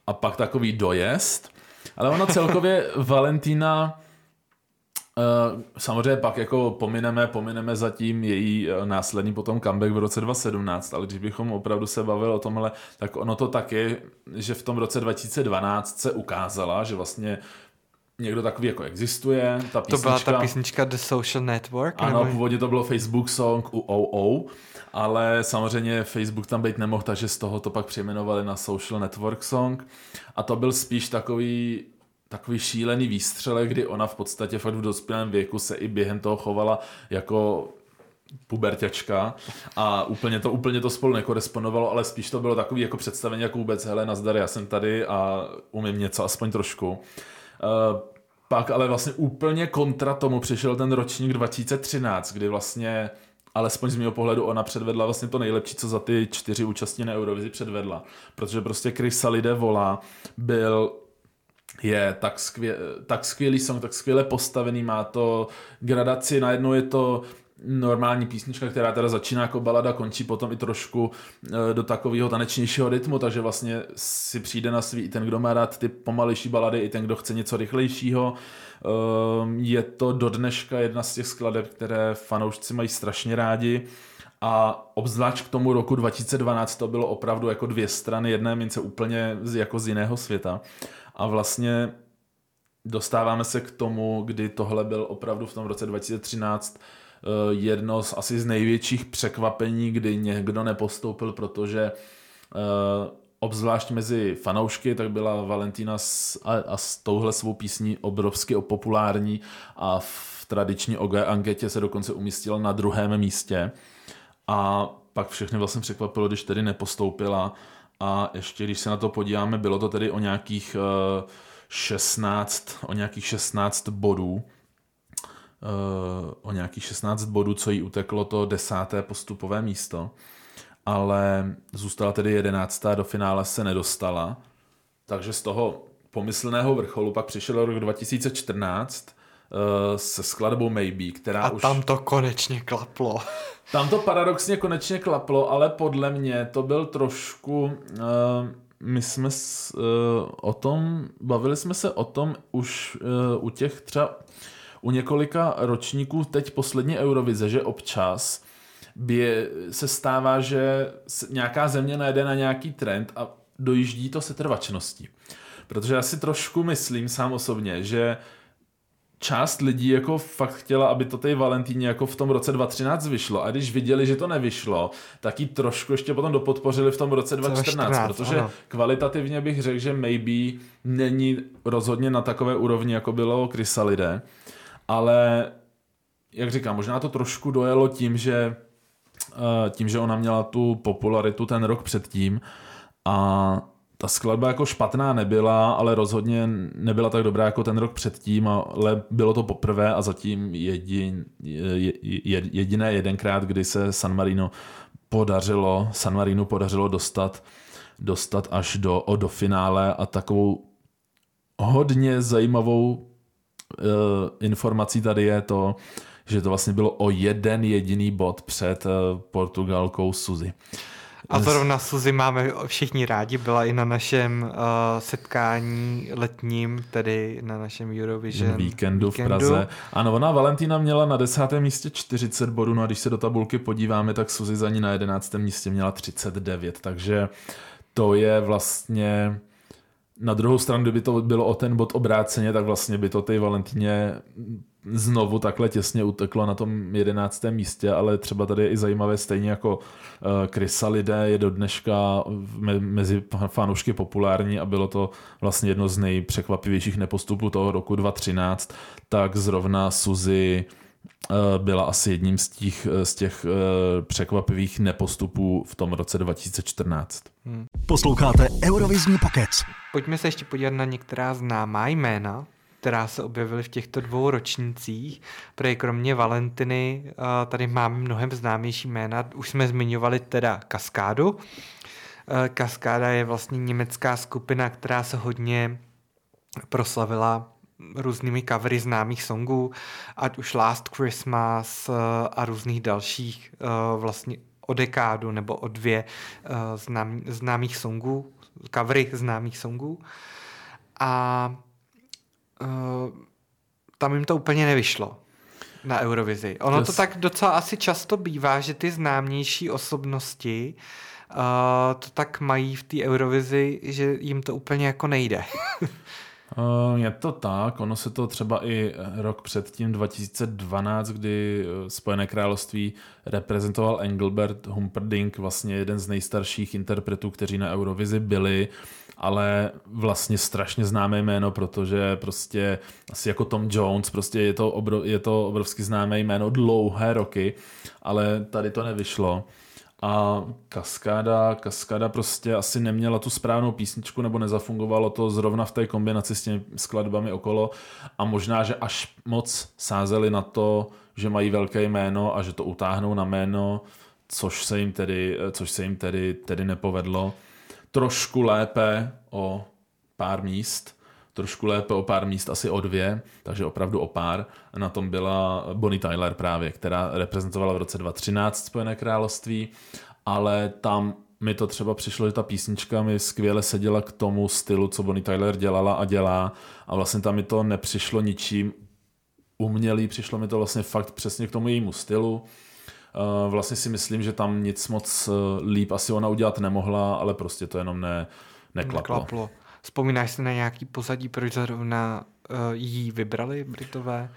a pak takový dojezd. Ale ona celkově Valentína samozřejmě pak jako pomineme, pomineme zatím její uh, následný potom comeback v roce 2017, ale když bychom opravdu se bavili o tomhle, tak ono to tak je, že v tom roce 2012 se ukázala, že vlastně někdo takový jako existuje. Ta písnička, to byla ta písnička The Social Network? Ano, nebo... původně to bylo Facebook Song u OO, ale samozřejmě Facebook tam být nemohl, takže z toho to pak přejmenovali na Social Network Song a to byl spíš takový takový šílený výstřele, kdy ona v podstatě fakt v dospělém věku se i během toho chovala jako puberťačka a úplně to, úplně to spolu nekoresponovalo, ale spíš to bylo takový jako představení jako vůbec, hele, nazdar, já jsem tady a umím něco, aspoň trošku. Uh, pak ale vlastně úplně kontra tomu přišel ten ročník 2013, kdy vlastně alespoň z mého pohledu ona předvedla vlastně to nejlepší, co za ty čtyři účastní na Eurovizi předvedla. Protože prostě Krysa lidé volá byl je tak, skvě, tak skvělý song, tak skvěle postavený, má to gradaci, najednou je to normální písnička, která teda začíná jako balada, končí potom i trošku e, do takového tanečnějšího rytmu, takže vlastně si přijde na svý i ten, kdo má rád ty pomalejší balady, i ten, kdo chce něco rychlejšího. Ehm, je to do dneška jedna z těch skladeb, které fanoušci mají strašně rádi. A obzvlášť k tomu roku 2012 to bylo opravdu jako dvě strany jedné mince úplně jako z jiného světa. A vlastně dostáváme se k tomu, kdy tohle byl opravdu v tom roce 2013 eh, jedno z asi z největších překvapení, kdy někdo nepostoupil, protože eh, obzvlášť mezi fanoušky, tak byla Valentína s, a, a s touhle svou písní obrovsky populární a v tradiční OG anketě se dokonce umístila na druhém místě. A pak všechny vlastně překvapilo, když tedy nepostoupila a ještě když se na to podíváme, bylo to tedy o nějakých 16, eh, o nějakých 16 bodů, eh, o nějakých 16 bodů, co jí uteklo to desáté postupové místo, ale zůstala tedy jedenáctá, do finále se nedostala, takže z toho pomyslného vrcholu pak přišel rok 2014 uh, se skladbou Maybe, která A už... tam to konečně klaplo. tam to paradoxně konečně klaplo, ale podle mě to byl trošku... Uh, my jsme s, uh, o tom, bavili jsme se o tom už uh, u těch třeba u několika ročníků teď poslední Eurovize, že občas by se stává, že nějaká země najde na nějaký trend a dojíždí to se trvačností. Protože já si trošku myslím sám osobně, že část lidí jako fakt chtěla, aby to té Valentíně jako v tom roce 2013 vyšlo. A když viděli, že to nevyšlo, tak ji trošku ještě potom dopodpořili v tom roce 2014, 14, protože ano. kvalitativně bych řekl, že Maybe není rozhodně na takové úrovni, jako bylo Chrysalide, ale jak říkám, možná to trošku dojelo tím, že eh, tím, že ona měla tu popularitu ten rok předtím. A ta skladba jako špatná nebyla, ale rozhodně nebyla tak dobrá jako ten rok předtím, ale bylo to poprvé a zatím jedin, jediné jedenkrát, kdy se San Marino podařilo, San Marino podařilo dostat, dostat až do, o, do finále a takovou hodně zajímavou uh, informací tady je to, že to vlastně bylo o jeden jediný bod před uh, Portugalkou Suzy. A zrovna Suzy máme všichni rádi, byla i na našem uh, setkání letním, tedy na našem Eurovision víkendu, víkendu v Praze. Ano, ona Valentína měla na desátém místě 40 bodů, no a když se do tabulky podíváme, tak Suzy za ní na jedenáctém místě měla 39, takže to je vlastně na druhou stranu, kdyby to bylo o ten bod obráceně, tak vlastně by to té Valentíně znovu takhle těsně uteklo na tom jedenáctém místě, ale třeba tady je i zajímavé, stejně jako eh, je do dneška mezi fanoušky populární a bylo to vlastně jedno z nejpřekvapivějších nepostupů toho roku 2013, tak zrovna Suzy eh, byla asi jedním z těch, z těch eh, překvapivých nepostupů v tom roce 2014. Hmm. Posloucháte Eurovizní pokec. Pojďme se ještě podívat na některá známá jména která se objevily v těchto dvou ročnících. Protože kromě Valentiny tady máme mnohem známější jména. Už jsme zmiňovali teda Kaskádu. Kaskáda je vlastně německá skupina, která se hodně proslavila různými covery známých songů, ať už Last Christmas a různých dalších vlastně o dekádu nebo o dvě znám, známých songů covery známých songů. A uh, tam jim to úplně nevyšlo na Eurovizi. Ono yes. to tak docela asi často bývá, že ty známější osobnosti uh, to tak mají v té Eurovizi, že jim to úplně jako nejde. Uh, je to tak, ono se to třeba i rok předtím, 2012, kdy eh, Spojené království reprezentoval Engelbert Humperdinck, vlastně jeden z nejstarších interpretů, kteří na Eurovizi byli, ale vlastně strašně známé jméno, protože prostě asi jako Tom Jones, prostě je to, obro, je to obrovsky známé jméno dlouhé roky, ale tady to nevyšlo a Kaskáda, Kaskáda prostě asi neměla tu správnou písničku nebo nezafungovalo to zrovna v té kombinaci s těmi skladbami okolo a možná, že až moc sázeli na to, že mají velké jméno a že to utáhnou na jméno, což se jim tedy, což se jim tedy, tedy nepovedlo. Trošku lépe o pár míst, trošku lépe o pár míst, asi o dvě, takže opravdu o pár. Na tom byla Bonnie Tyler právě, která reprezentovala v roce 2013 Spojené království, ale tam mi to třeba přišlo, že ta písnička mi skvěle seděla k tomu stylu, co Bonnie Tyler dělala a dělá a vlastně tam mi to nepřišlo ničím umělý, přišlo mi to vlastně fakt přesně k tomu jejímu stylu. Eh, vlastně si myslím, že tam nic moc eh, líp asi ona udělat nemohla, ale prostě to jenom ne, neklaplo. neklaplo. Vzpomínáš si na nějaký pozadí, proč zrovna uh, jí vybrali Britové?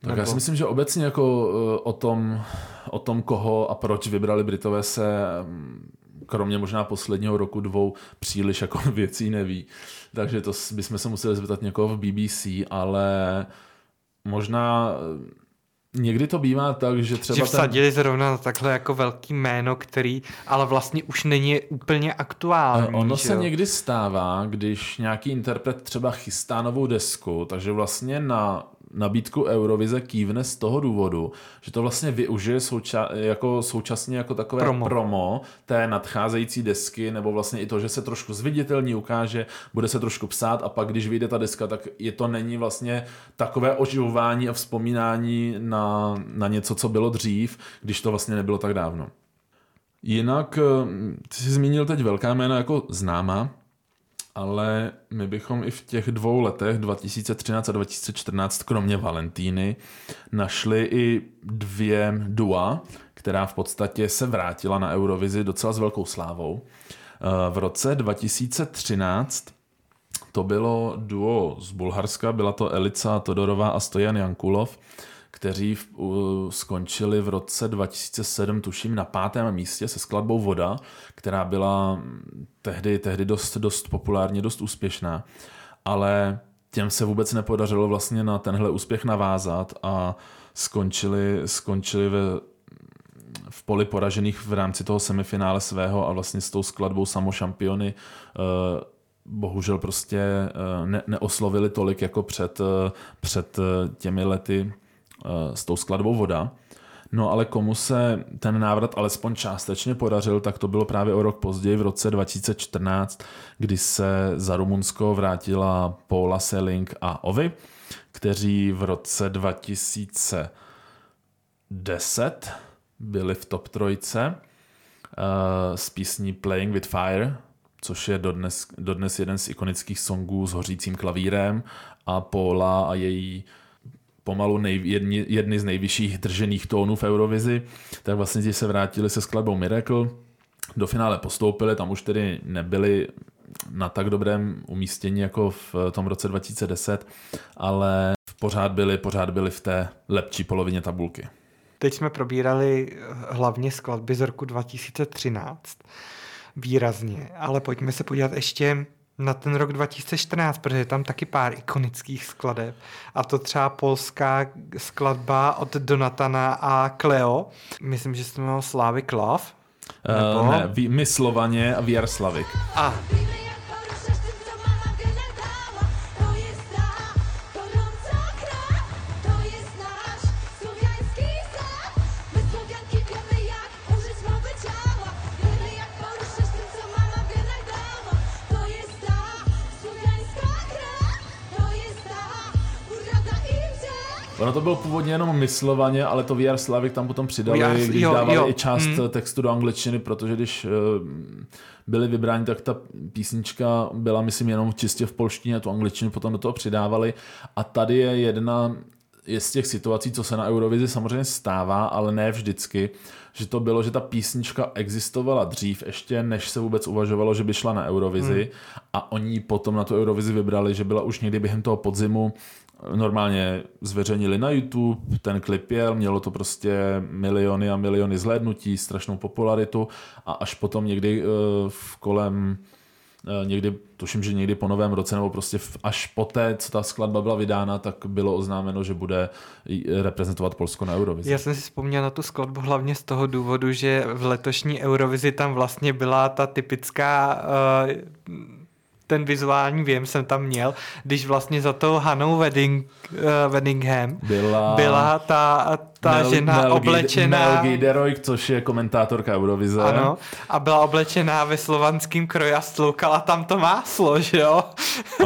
Tak Nebo... já si myslím, že obecně jako o tom, o tom, koho a proč vybrali Britové se um, kromě možná posledního roku dvou příliš jako věcí neví. Takže to bychom se museli zeptat někoho v BBC, ale možná Někdy to bývá tak, že třeba... Že vsadili ten... zrovna takhle jako velký jméno, který ale vlastně už není úplně aktuální. Ono se jo? někdy stává, když nějaký interpret třeba chystá novou desku, takže vlastně na nabídku Eurovize kývne z toho důvodu, že to vlastně využije souča- jako současně jako takové promo. promo té nadcházející desky, nebo vlastně i to, že se trošku zviditelní ukáže, bude se trošku psát a pak, když vyjde ta deska, tak je to není vlastně takové oživování a vzpomínání na, na něco, co bylo dřív, když to vlastně nebylo tak dávno. Jinak, eh, ty jsi zmínil teď velká jména jako známá, ale my bychom i v těch dvou letech, 2013 a 2014, kromě Valentíny, našli i dvě dua, která v podstatě se vrátila na Eurovizi docela s velkou slávou. Eh, v roce 2013 to bylo duo z Bulharska, byla to Elica Todorová a Stojan Jankulov kteří v, uh, skončili v roce 2007, tuším, na pátém místě se skladbou Voda, která byla tehdy, tehdy dost, dost populárně, dost úspěšná, ale těm se vůbec nepodařilo vlastně na tenhle úspěch navázat a skončili, skončili ve, v poli poražených v rámci toho semifinále svého a vlastně s tou skladbou Samo šampiony uh, bohužel prostě uh, ne, neoslovili tolik jako před, uh, před těmi lety s tou skladbou voda. No ale komu se ten návrat alespoň částečně podařil, tak to bylo právě o rok později v roce 2014, kdy se za Rumunsko vrátila Paula Selling a Ovi, kteří v roce 2010 byli v top trojce uh, s písní Playing with Fire, což je dodnes, dodnes jeden z ikonických songů s hořícím klavírem a Paula a její pomalu nej, jedni, jedny z nejvyšších držených tónů v Eurovizi, tak vlastně ti se vrátili se skladbou Miracle, do finále postoupili, tam už tedy nebyli na tak dobrém umístění jako v tom roce 2010, ale pořád byli, pořád byli v té lepší polovině tabulky. Teď jsme probírali hlavně skladby z roku 2013 výrazně, ale pojďme se podívat ještě na ten rok 2014, protože je tam taky pár ikonických skladeb. A to třeba polská skladba od Donatana a Cleo. Myslím, že se jmenovalo Slavik Love. Nebo... Uh, ne, my Slovaně a We are Slavik. A. Ono to bylo původně jenom myslovaně, ale to VR Slavic tam potom přidali, VR, když jo, dávali jo. i část Mm. textu do angličtiny, protože když eh, byli vybráni, tak ta písnička byla, myslím, jenom čistě v polštině, tu angličtinu potom do toho přidávali. A tady je jedna je z těch situací, co se na Eurovizi samozřejmě stává, ale ne vždycky, že to bylo, že ta písnička existovala dřív, ještě než se vůbec uvažovalo, že by šla na Eurovizi hmm. a oni potom na tu Eurovizi vybrali, že byla už někdy během toho podzimu normálně zveřejnili na YouTube, ten klip jel, mělo to prostě miliony a miliony zhlédnutí, strašnou popularitu a až potom někdy uh, v kolem eh, někdy, tuším, že někdy po novém roce, nebo prostě až poté, co ta skladba byla vydána, tak bylo oznámeno, že bude j- reprezentovat Polsko na Eurovizi. Já jsem si vzpomněl na tu skladbu hlavně z toho důvodu, že v letošní Eurovizi tam vlastně byla ta typická uh, ten vizuální věm jsem tam měl, když vlastně za tou Hanou Wedding, uh, Weddingham Byla, byla ta, ta Mel, žena Mel, oblečená... Mel Gideroy, což je komentátorka Eurovize. Ano, a byla oblečená ve slovanském kroji a stloukala tam to máslo, že jo?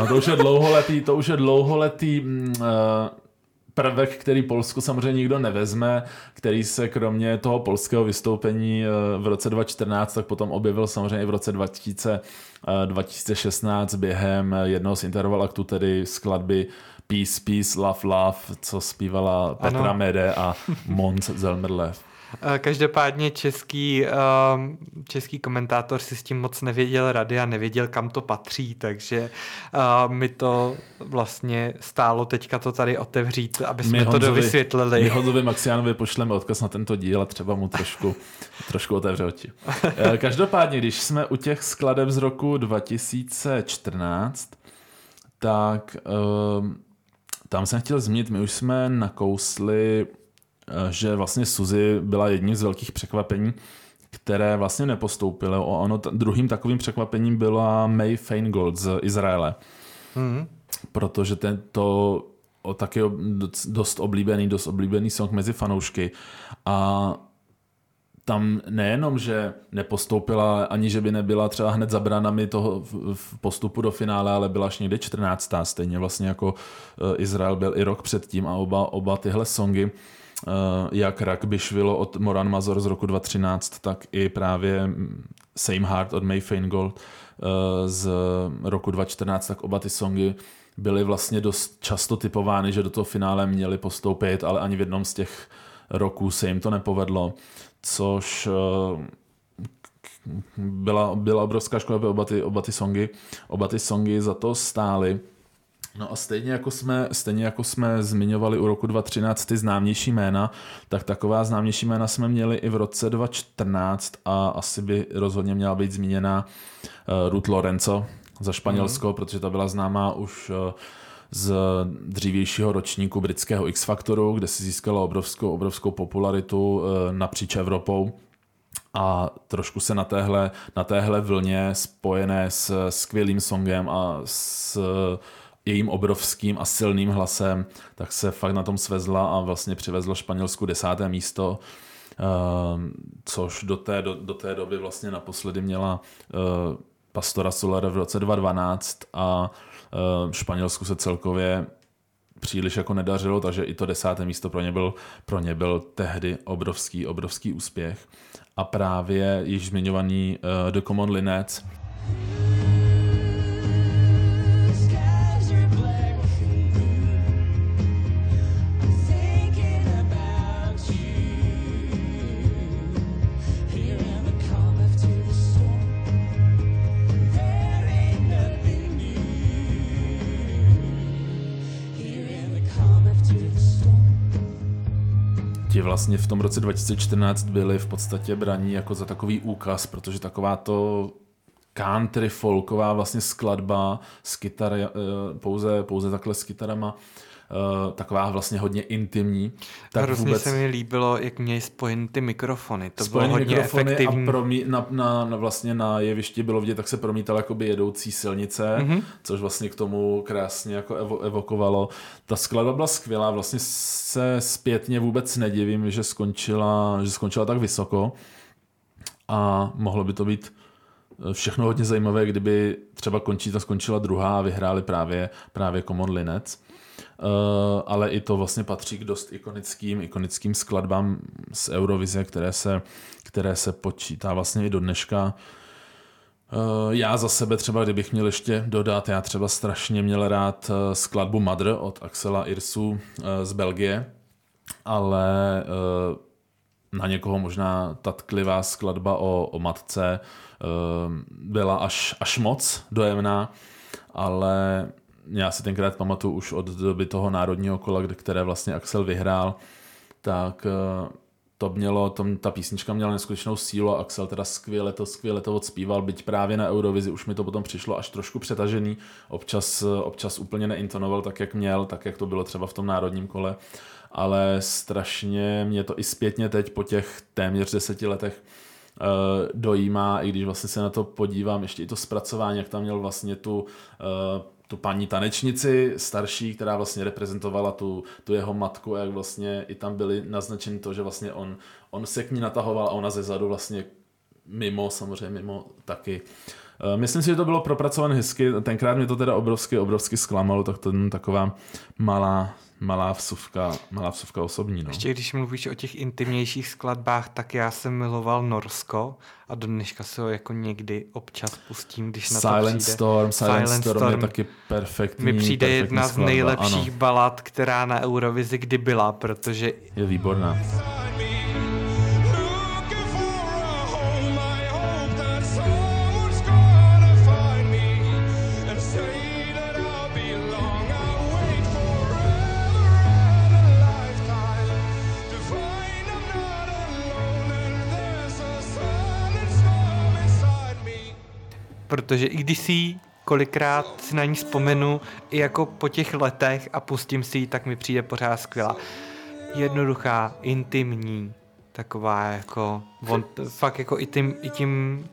A to už je dlouholetý, to už je dlouholetý eh, prvek, který Polsku samozřejmě nikdo nevezme, který se kromě toho polského vystoupení eh, v roce 2014, tak potom objevil samozřejmě i v roce 2000, eh, 2016 během jednoho z interval aktů, tedy skladby Peace, Peace, Love, Love, co zpívala Petra Ano. Mede a Mons Zelmerlev. Eh, Každopádně český, um, český komentátor si s tím moc nevěděl rady a nevěděl, kam to patří, takže uh, mi to vlastně stálo teďka to tady otevřít, aby jsme to dovysvětlili. My Honzovi Maxiánovi pošleme odkaz na tento díl a třeba mu trošku, trošku otevře oči. Eh, Každopádně, když jsme u těch skladeb z roku 2014, tak um, tam jsem chtěl zmínit, my už jsme nakousli, eh, že vlastně Suzy byla jedním z velkých překvapení, které vlastně nepostoupily. Ono t- druhým takovým překvapením byla May Feingold z Izraele Mhm. protože ten to o, taky dost oblíbený, dost oblíbený song mezi fanoušky a tam nejenom, že nepostoupila, ani že by nebyla třeba hned za branami toho v- postupu do finále, ale byla až někde 14. stejně vlastně jako eh, Izrael byl i rok předtím a oba, oba tyhle songy jak Rugby švilo od Moran Mazor z roku 2013, tak i právě mm, Same Heart od May Feingold eh, z roku 2014, tak oba ty songy byly vlastně dost často typovány, že do toho finále měli postoupit, ale ani v jednom z těch roků se jim to nepovedlo, což eh, byla, byla obrovská škoda, oba ty, oba ty songy, oba ty songy za to stály. No a stejně jako, jsme, stejně jako jsme zmiňovali u roku 2013 ty známější jména, tak taková známější jména jsme měli i v roce 2014 a asi by rozhodně měla být zmíněna uh, Ruth Lorenzo za Španělsko, mm. protože ta byla známá už uh, z dřívějšího ročníku britského X-Faktoru, kde si získala obrovskou, obrovskou popularitu uh, napříč Evropou a trošku se na téhle, na téhle vlně spojené s skvělým songem a s jejím obrovským a silným hlasem, tak se fakt na tom svezla a vlastně přivezla Španělsku desáté místo, ehm, což do té, do, do té doby vlastně naposledy měla eh, Pastora Soler v roce 2012 a eh, Španělsku se celkově příliš jako nedařilo, takže i to desáté místo pro ně byl, pro ně byl tehdy obrovský, obrovský úspěch. A právě již zmiňovaný uh, The Common Linets, vlastně v tom roce 2014 byli v podstatě braní jako za takový úkaz, protože taková to country folková vlastně skladba s kytar, eh, pouze, pouze takhle s kytarama, taková vlastně hodně intimní. Tak Hrozně se mi líbilo, jak měli spojen ty mikrofony. To spojený bylo hodně mikrofony efektivní. a promí, na, na, na, vlastně na jevišti bylo vidět, tak se promítal jakoby jedoucí silnice, Mhm. mm-hmm. což vlastně k tomu krásně jako evo, evokovalo. Ta skladba byla skvělá, vlastně se zpětně vůbec nedivím, že skončila, že skončila tak vysoko a mohlo by to být všechno hodně zajímavé, kdyby třeba Končíta skončila druhá a vyhráli právě, právě Common Linec. Uh, ale i to vlastně patří k dost ikonickým, ikonickým skladbám z Eurovize, které se, které se počítá vlastně i do dneška. Uh, já za sebe třeba, kdybych měl ještě dodat, já třeba strašně měl rád uh, skladbu Mother od Axela Irsu z Belgie, ale na někoho možná ta tklivá skladba o, o matce byla až, až moc dojemná, ale já si tenkrát pamatuju už od doby toho národního kola, které vlastně Axel vyhrál, tak eh, to mělo, to, ta písnička měla neskutečnou sílu a Axel teda skvěle to, skvěle to odspíval, byť právě na Eurovizi už mi to potom přišlo až trošku přetažený, občas, eh, občas úplně neintonoval tak, jak měl, tak, jak to bylo třeba v tom národním kole, ale strašně mě to i zpětně teď po těch téměř deseti letech eh, dojímá, i když vlastně se na to podívám, ještě i to zpracování, jak tam měl vlastně tu, tu paní tanečnici starší, která vlastně reprezentovala tu, tu jeho matku, a jak vlastně i tam byly naznačeny to, že vlastně on, on se k ní natahoval a ona ze zadu vlastně mimo, samozřejmě mimo taky. Eh, Myslím si, že to bylo propracované hezky, tenkrát mě to teda obrovsky, obrovsky zklamalo, tak to je taková malá, malá vsuvka, malá vsuvka osobní. No. Ještě když mluvíš o těch intimnějších skladbách, tak já jsem miloval Norsko a do dneška se ho jako někdy občas pustím, když na to Silent přijde. Storm, Silent, Silent Storm, je Storm. taky perfektní. Mi přijde perfektní jedna z skladba, nejlepších Ano, balad, která na Eurovizi kdy byla, protože je výborná. Protože i když si ji kolikrát si na ní vzpomenu i jako po těch letech a pustím si ji, tak mi přijde pořád skvělá. Jednoduchá, intimní, taková jako, on, fakt jako i tím, i tím,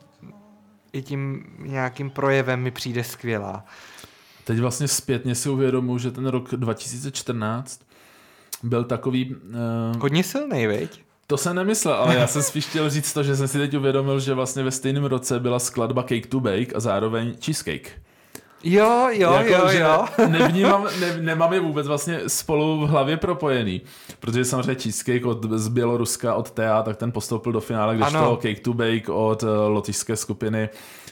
i tím nějakým projevem mi přijde skvělá. Teď vlastně zpětně si uvědomuji, že ten rok 2014 byl takový... Uh, Hodně silný, viď? To jsem nemyslel, ale já jsem spíš chtěl říct to, že jsem si teď uvědomil, že vlastně ve stejném roce byla skladba Cake to Bake a zároveň Cheesecake. Jo, jo, Jako, jo, jo. Nevnímám, ne, nemám je vůbec vlastně spolu v hlavě propojený, protože samozřejmě Cheesecake od, z Běloruska od Tea, tak ten postoupil do finále, když Ano. to Cake to Bake od uh, lotyšské skupiny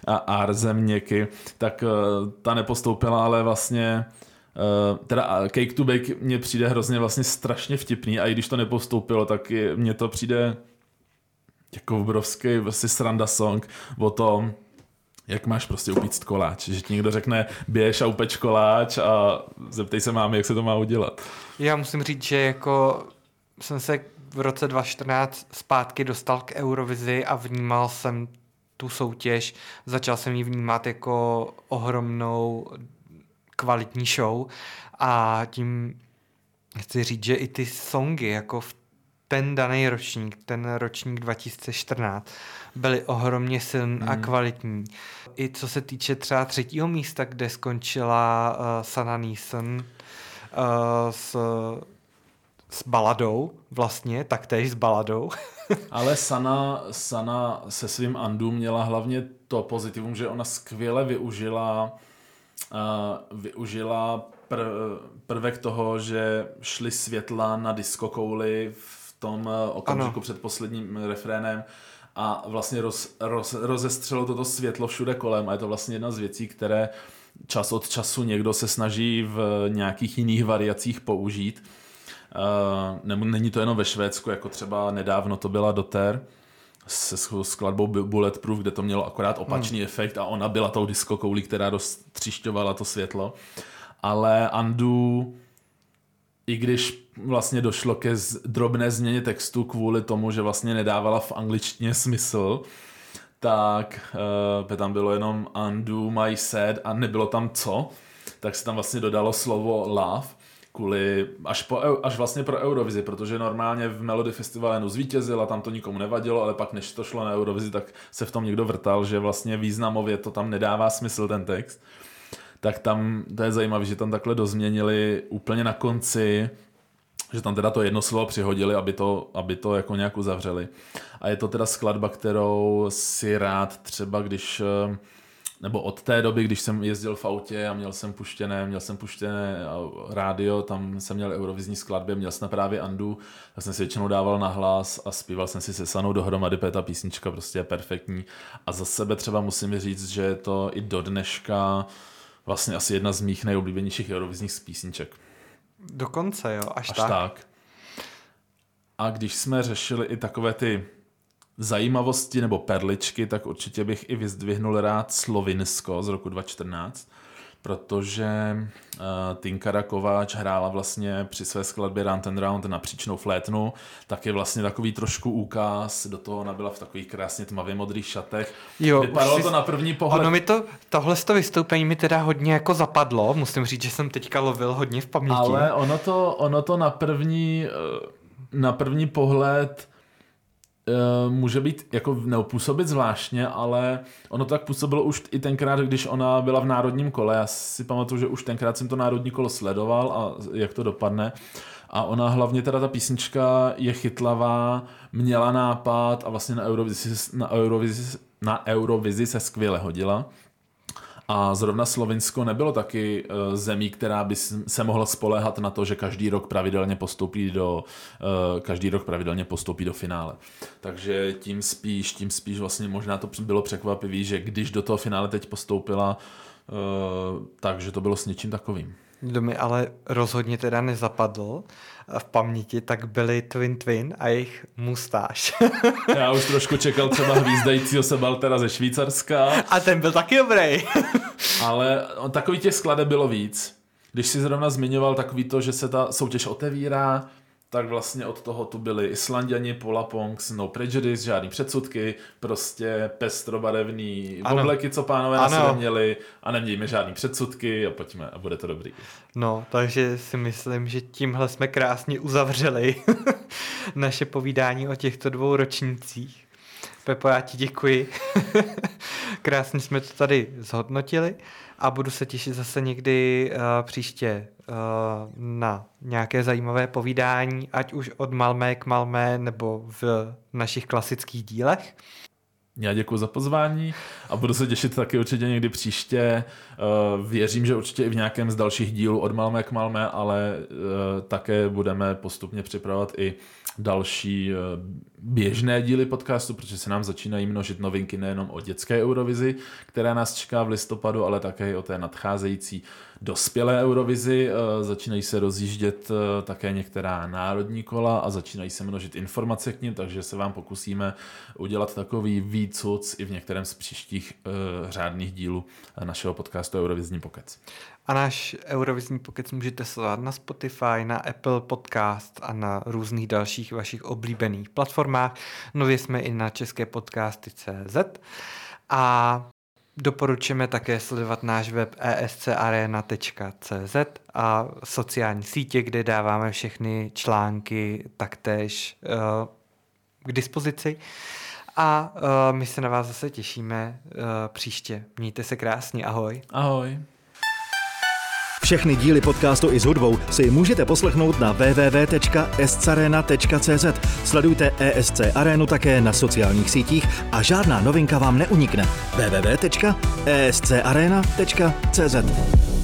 a Arze Měky, tak uh, ta nepostoupila, ale vlastně teda a Cake to Bake mně přijde hrozně vlastně strašně vtipný a i když to nepostoupilo, tak je, mně to přijde jako obrovský vlastně sranda song o tom, jak máš prostě upíct koláč. Že ti někdo řekne, běž a upeč koláč a zeptej se mámy, jak se to má udělat. Já musím říct, že jako jsem se v roce 2014 zpátky dostal k Eurovizi a vnímal jsem tu soutěž. Začal jsem ji vnímat jako ohromnou kvalitní show a tím chci říct, že i ty songy jako v ten daný ročník, ten ročník 2014, byly ohromně silný mm. a kvalitní. I co se týče třeba třetího místa, kde skončila uh, Sana Neeson uh, s, s baladou vlastně, taktéž s baladou. Ale Sana, Sana se svým Andu měla hlavně to pozitivum, že ona skvěle využila uh, využila pr- prvek toho, že šly světla na diskokouli v tom eh, okamžiku Ano. před posledním refrénem a vlastně roz, roz, rozestřelo toto světlo všude kolem a je to vlastně jedna z věcí, které čas od času někdo se snaží v nějakých jiných variacích použít. Uh, nebo není to jenom ve Švédsku, jako třeba nedávno to byla Doter se skladbou Bu- Bulletproof, kde to mělo akorát opačný hmm. efekt a ona byla tou diskokoulí, která roztřišťovala to světlo. Ale Andu, i když vlastně došlo ke drobné změně textu kvůli tomu, že vlastně nedávala v angličtině smysl, tak uh, tam bylo jenom undo my sad a nebylo tam co, tak se tam vlastně dodalo slovo love, kvůli, až, po, až vlastně pro Eurovizi, protože normálně v Melody Festivale zvítězila, tam to nikomu nevadilo, ale pak než to šlo na Eurovizi, tak se v tom někdo vrtal, že vlastně významově to tam nedává smysl ten text. Tak tam, to je zajímavé, že tam takhle dozměnili úplně na konci že tam teda to jedno slovo přihodili, aby to, aby to jako nějak uzavřeli. A je to teda skladba, kterou si rád třeba, když eh, nebo od té doby, když jsem jezdil v autě a měl jsem puštěné, měl jsem puštěné rádio, tam jsem měl eurovizní skladby, měl jsem právě Andu, tak jsem si většinou dával na hlas a zpíval jsem si se Sanou dohromady, protože ta písnička prostě je perfektní. A za sebe třeba musím říct, že je to i do dneška vlastně asi jedna z mých nejoblíbenějších eurovizních písniček. Dokonce, jo, až, Až tak. tak. A když jsme řešili i takové ty zajímavosti nebo perličky, tak určitě bych i vyzdvihnul rád Slovinsko z roku 2014, protože uh, Tinkara Kováč hrála vlastně při své skladbě Round and Round na příčnou flétnu, tak je vlastně takový trošku úkaz, do toho ona byla v takových krásně tmavě modrých šatech. Jo, Vypadalo už to na první pohled Ono mi to, tohle toho vystoupení mi teda hodně jako zapadlo, musím říct, že jsem teďka lovil hodně v paměti. Ale ono to, ono to na první, eh, na první pohled může být jako neopůsobit zvláštně, ale ono tak působilo už i tenkrát, když ona byla v národním kole. Já si pamatuju, že už tenkrát jsem to národní kolo sledoval a jak to dopadne. A ona hlavně teda ta písnička je chytlavá, měla nápad a vlastně na Eurovizi, na Eurovizi, na Eurovizi se skvěle hodila. A zrovna Slovinsko nebylo taky eh, zemí, která by se mohla spoléhat na to, že každý rok pravidelně postoupí do eh, každý rok pravidelně postoupí do finále. Takže tím spíš, tím spíš vlastně možná to bylo překvapivý, že když do toho finále teď postoupila, eh, takže to bylo s něčím takovým. Kdo mi ale rozhodně teda nezapadl v paměti, tak byli Twin Twin a jejich mustáž. Já už trošku čekal třeba hvízdajícího se Baltera ze Švýcarska, a ten byl taky dobrý. Ale on- takových těch skladeb bylo víc. Když si zrovna zmiňoval takový to, že se ta soutěž otevírá, tak vlastně od toho tu byli Islandiani, Pola Ponks, No Prejudice, žádný předsudky, prostě pestrobarevný Ano. obleky, co pánové na Ano. sebe měli a nemějme žádný předsudky a pojďme a bude to dobrý. No, takže si myslím, že tímhle jsme krásně uzavřeli naše povídání o těchto dvou ročnících. Pepo, já ti děkuji. Krásně jsme to tady zhodnotili a budu se těšit zase někdy uh, příště uh, na nějaké zajímavé povídání, ať už od Malmé k Malmé nebo v našich klasických dílech. Já děkuji za pozvání a budu se těšit taky určitě někdy příště. Eh, Věřím, že určitě i v nějakém z dalších dílů od Malmé k Malmé, ale také budeme postupně připravovat i další běžné díly podcastu, protože se nám začínají množit novinky nejenom o dětské Eurovizi, která nás čeká v listopadu, ale také o té nadcházející dospělé Eurovizi. Eh, Začínají se rozjíždět eh, také některá národní kola a začínají se množit informace k nim, takže se vám pokusíme udělat takový výcuc i v některém z příštích uh, řádných dílů našeho podcastu Eurovizní pokec. A náš Eurovizní pokec můžete sledovat na Spotify, na Apple Podcast a na různých dalších vašich oblíbených platformách. Nově jsme i na české podcasty.cz a doporučujeme také sledovat náš web escarena.cz a sociální sítě, kde dáváme všechny články taktéž uh, k dispozici. A uh, my se na vás zase těšíme uh, příště. Mějte se krásně, ahoj. Ahoj. Všechny díly podcastu i s hudbou si můžete poslechnout na www.escarena.cz. Sledujte ESC Arenu také na sociálních sítích a žádná novinka vám neunikne. www.escarena.cz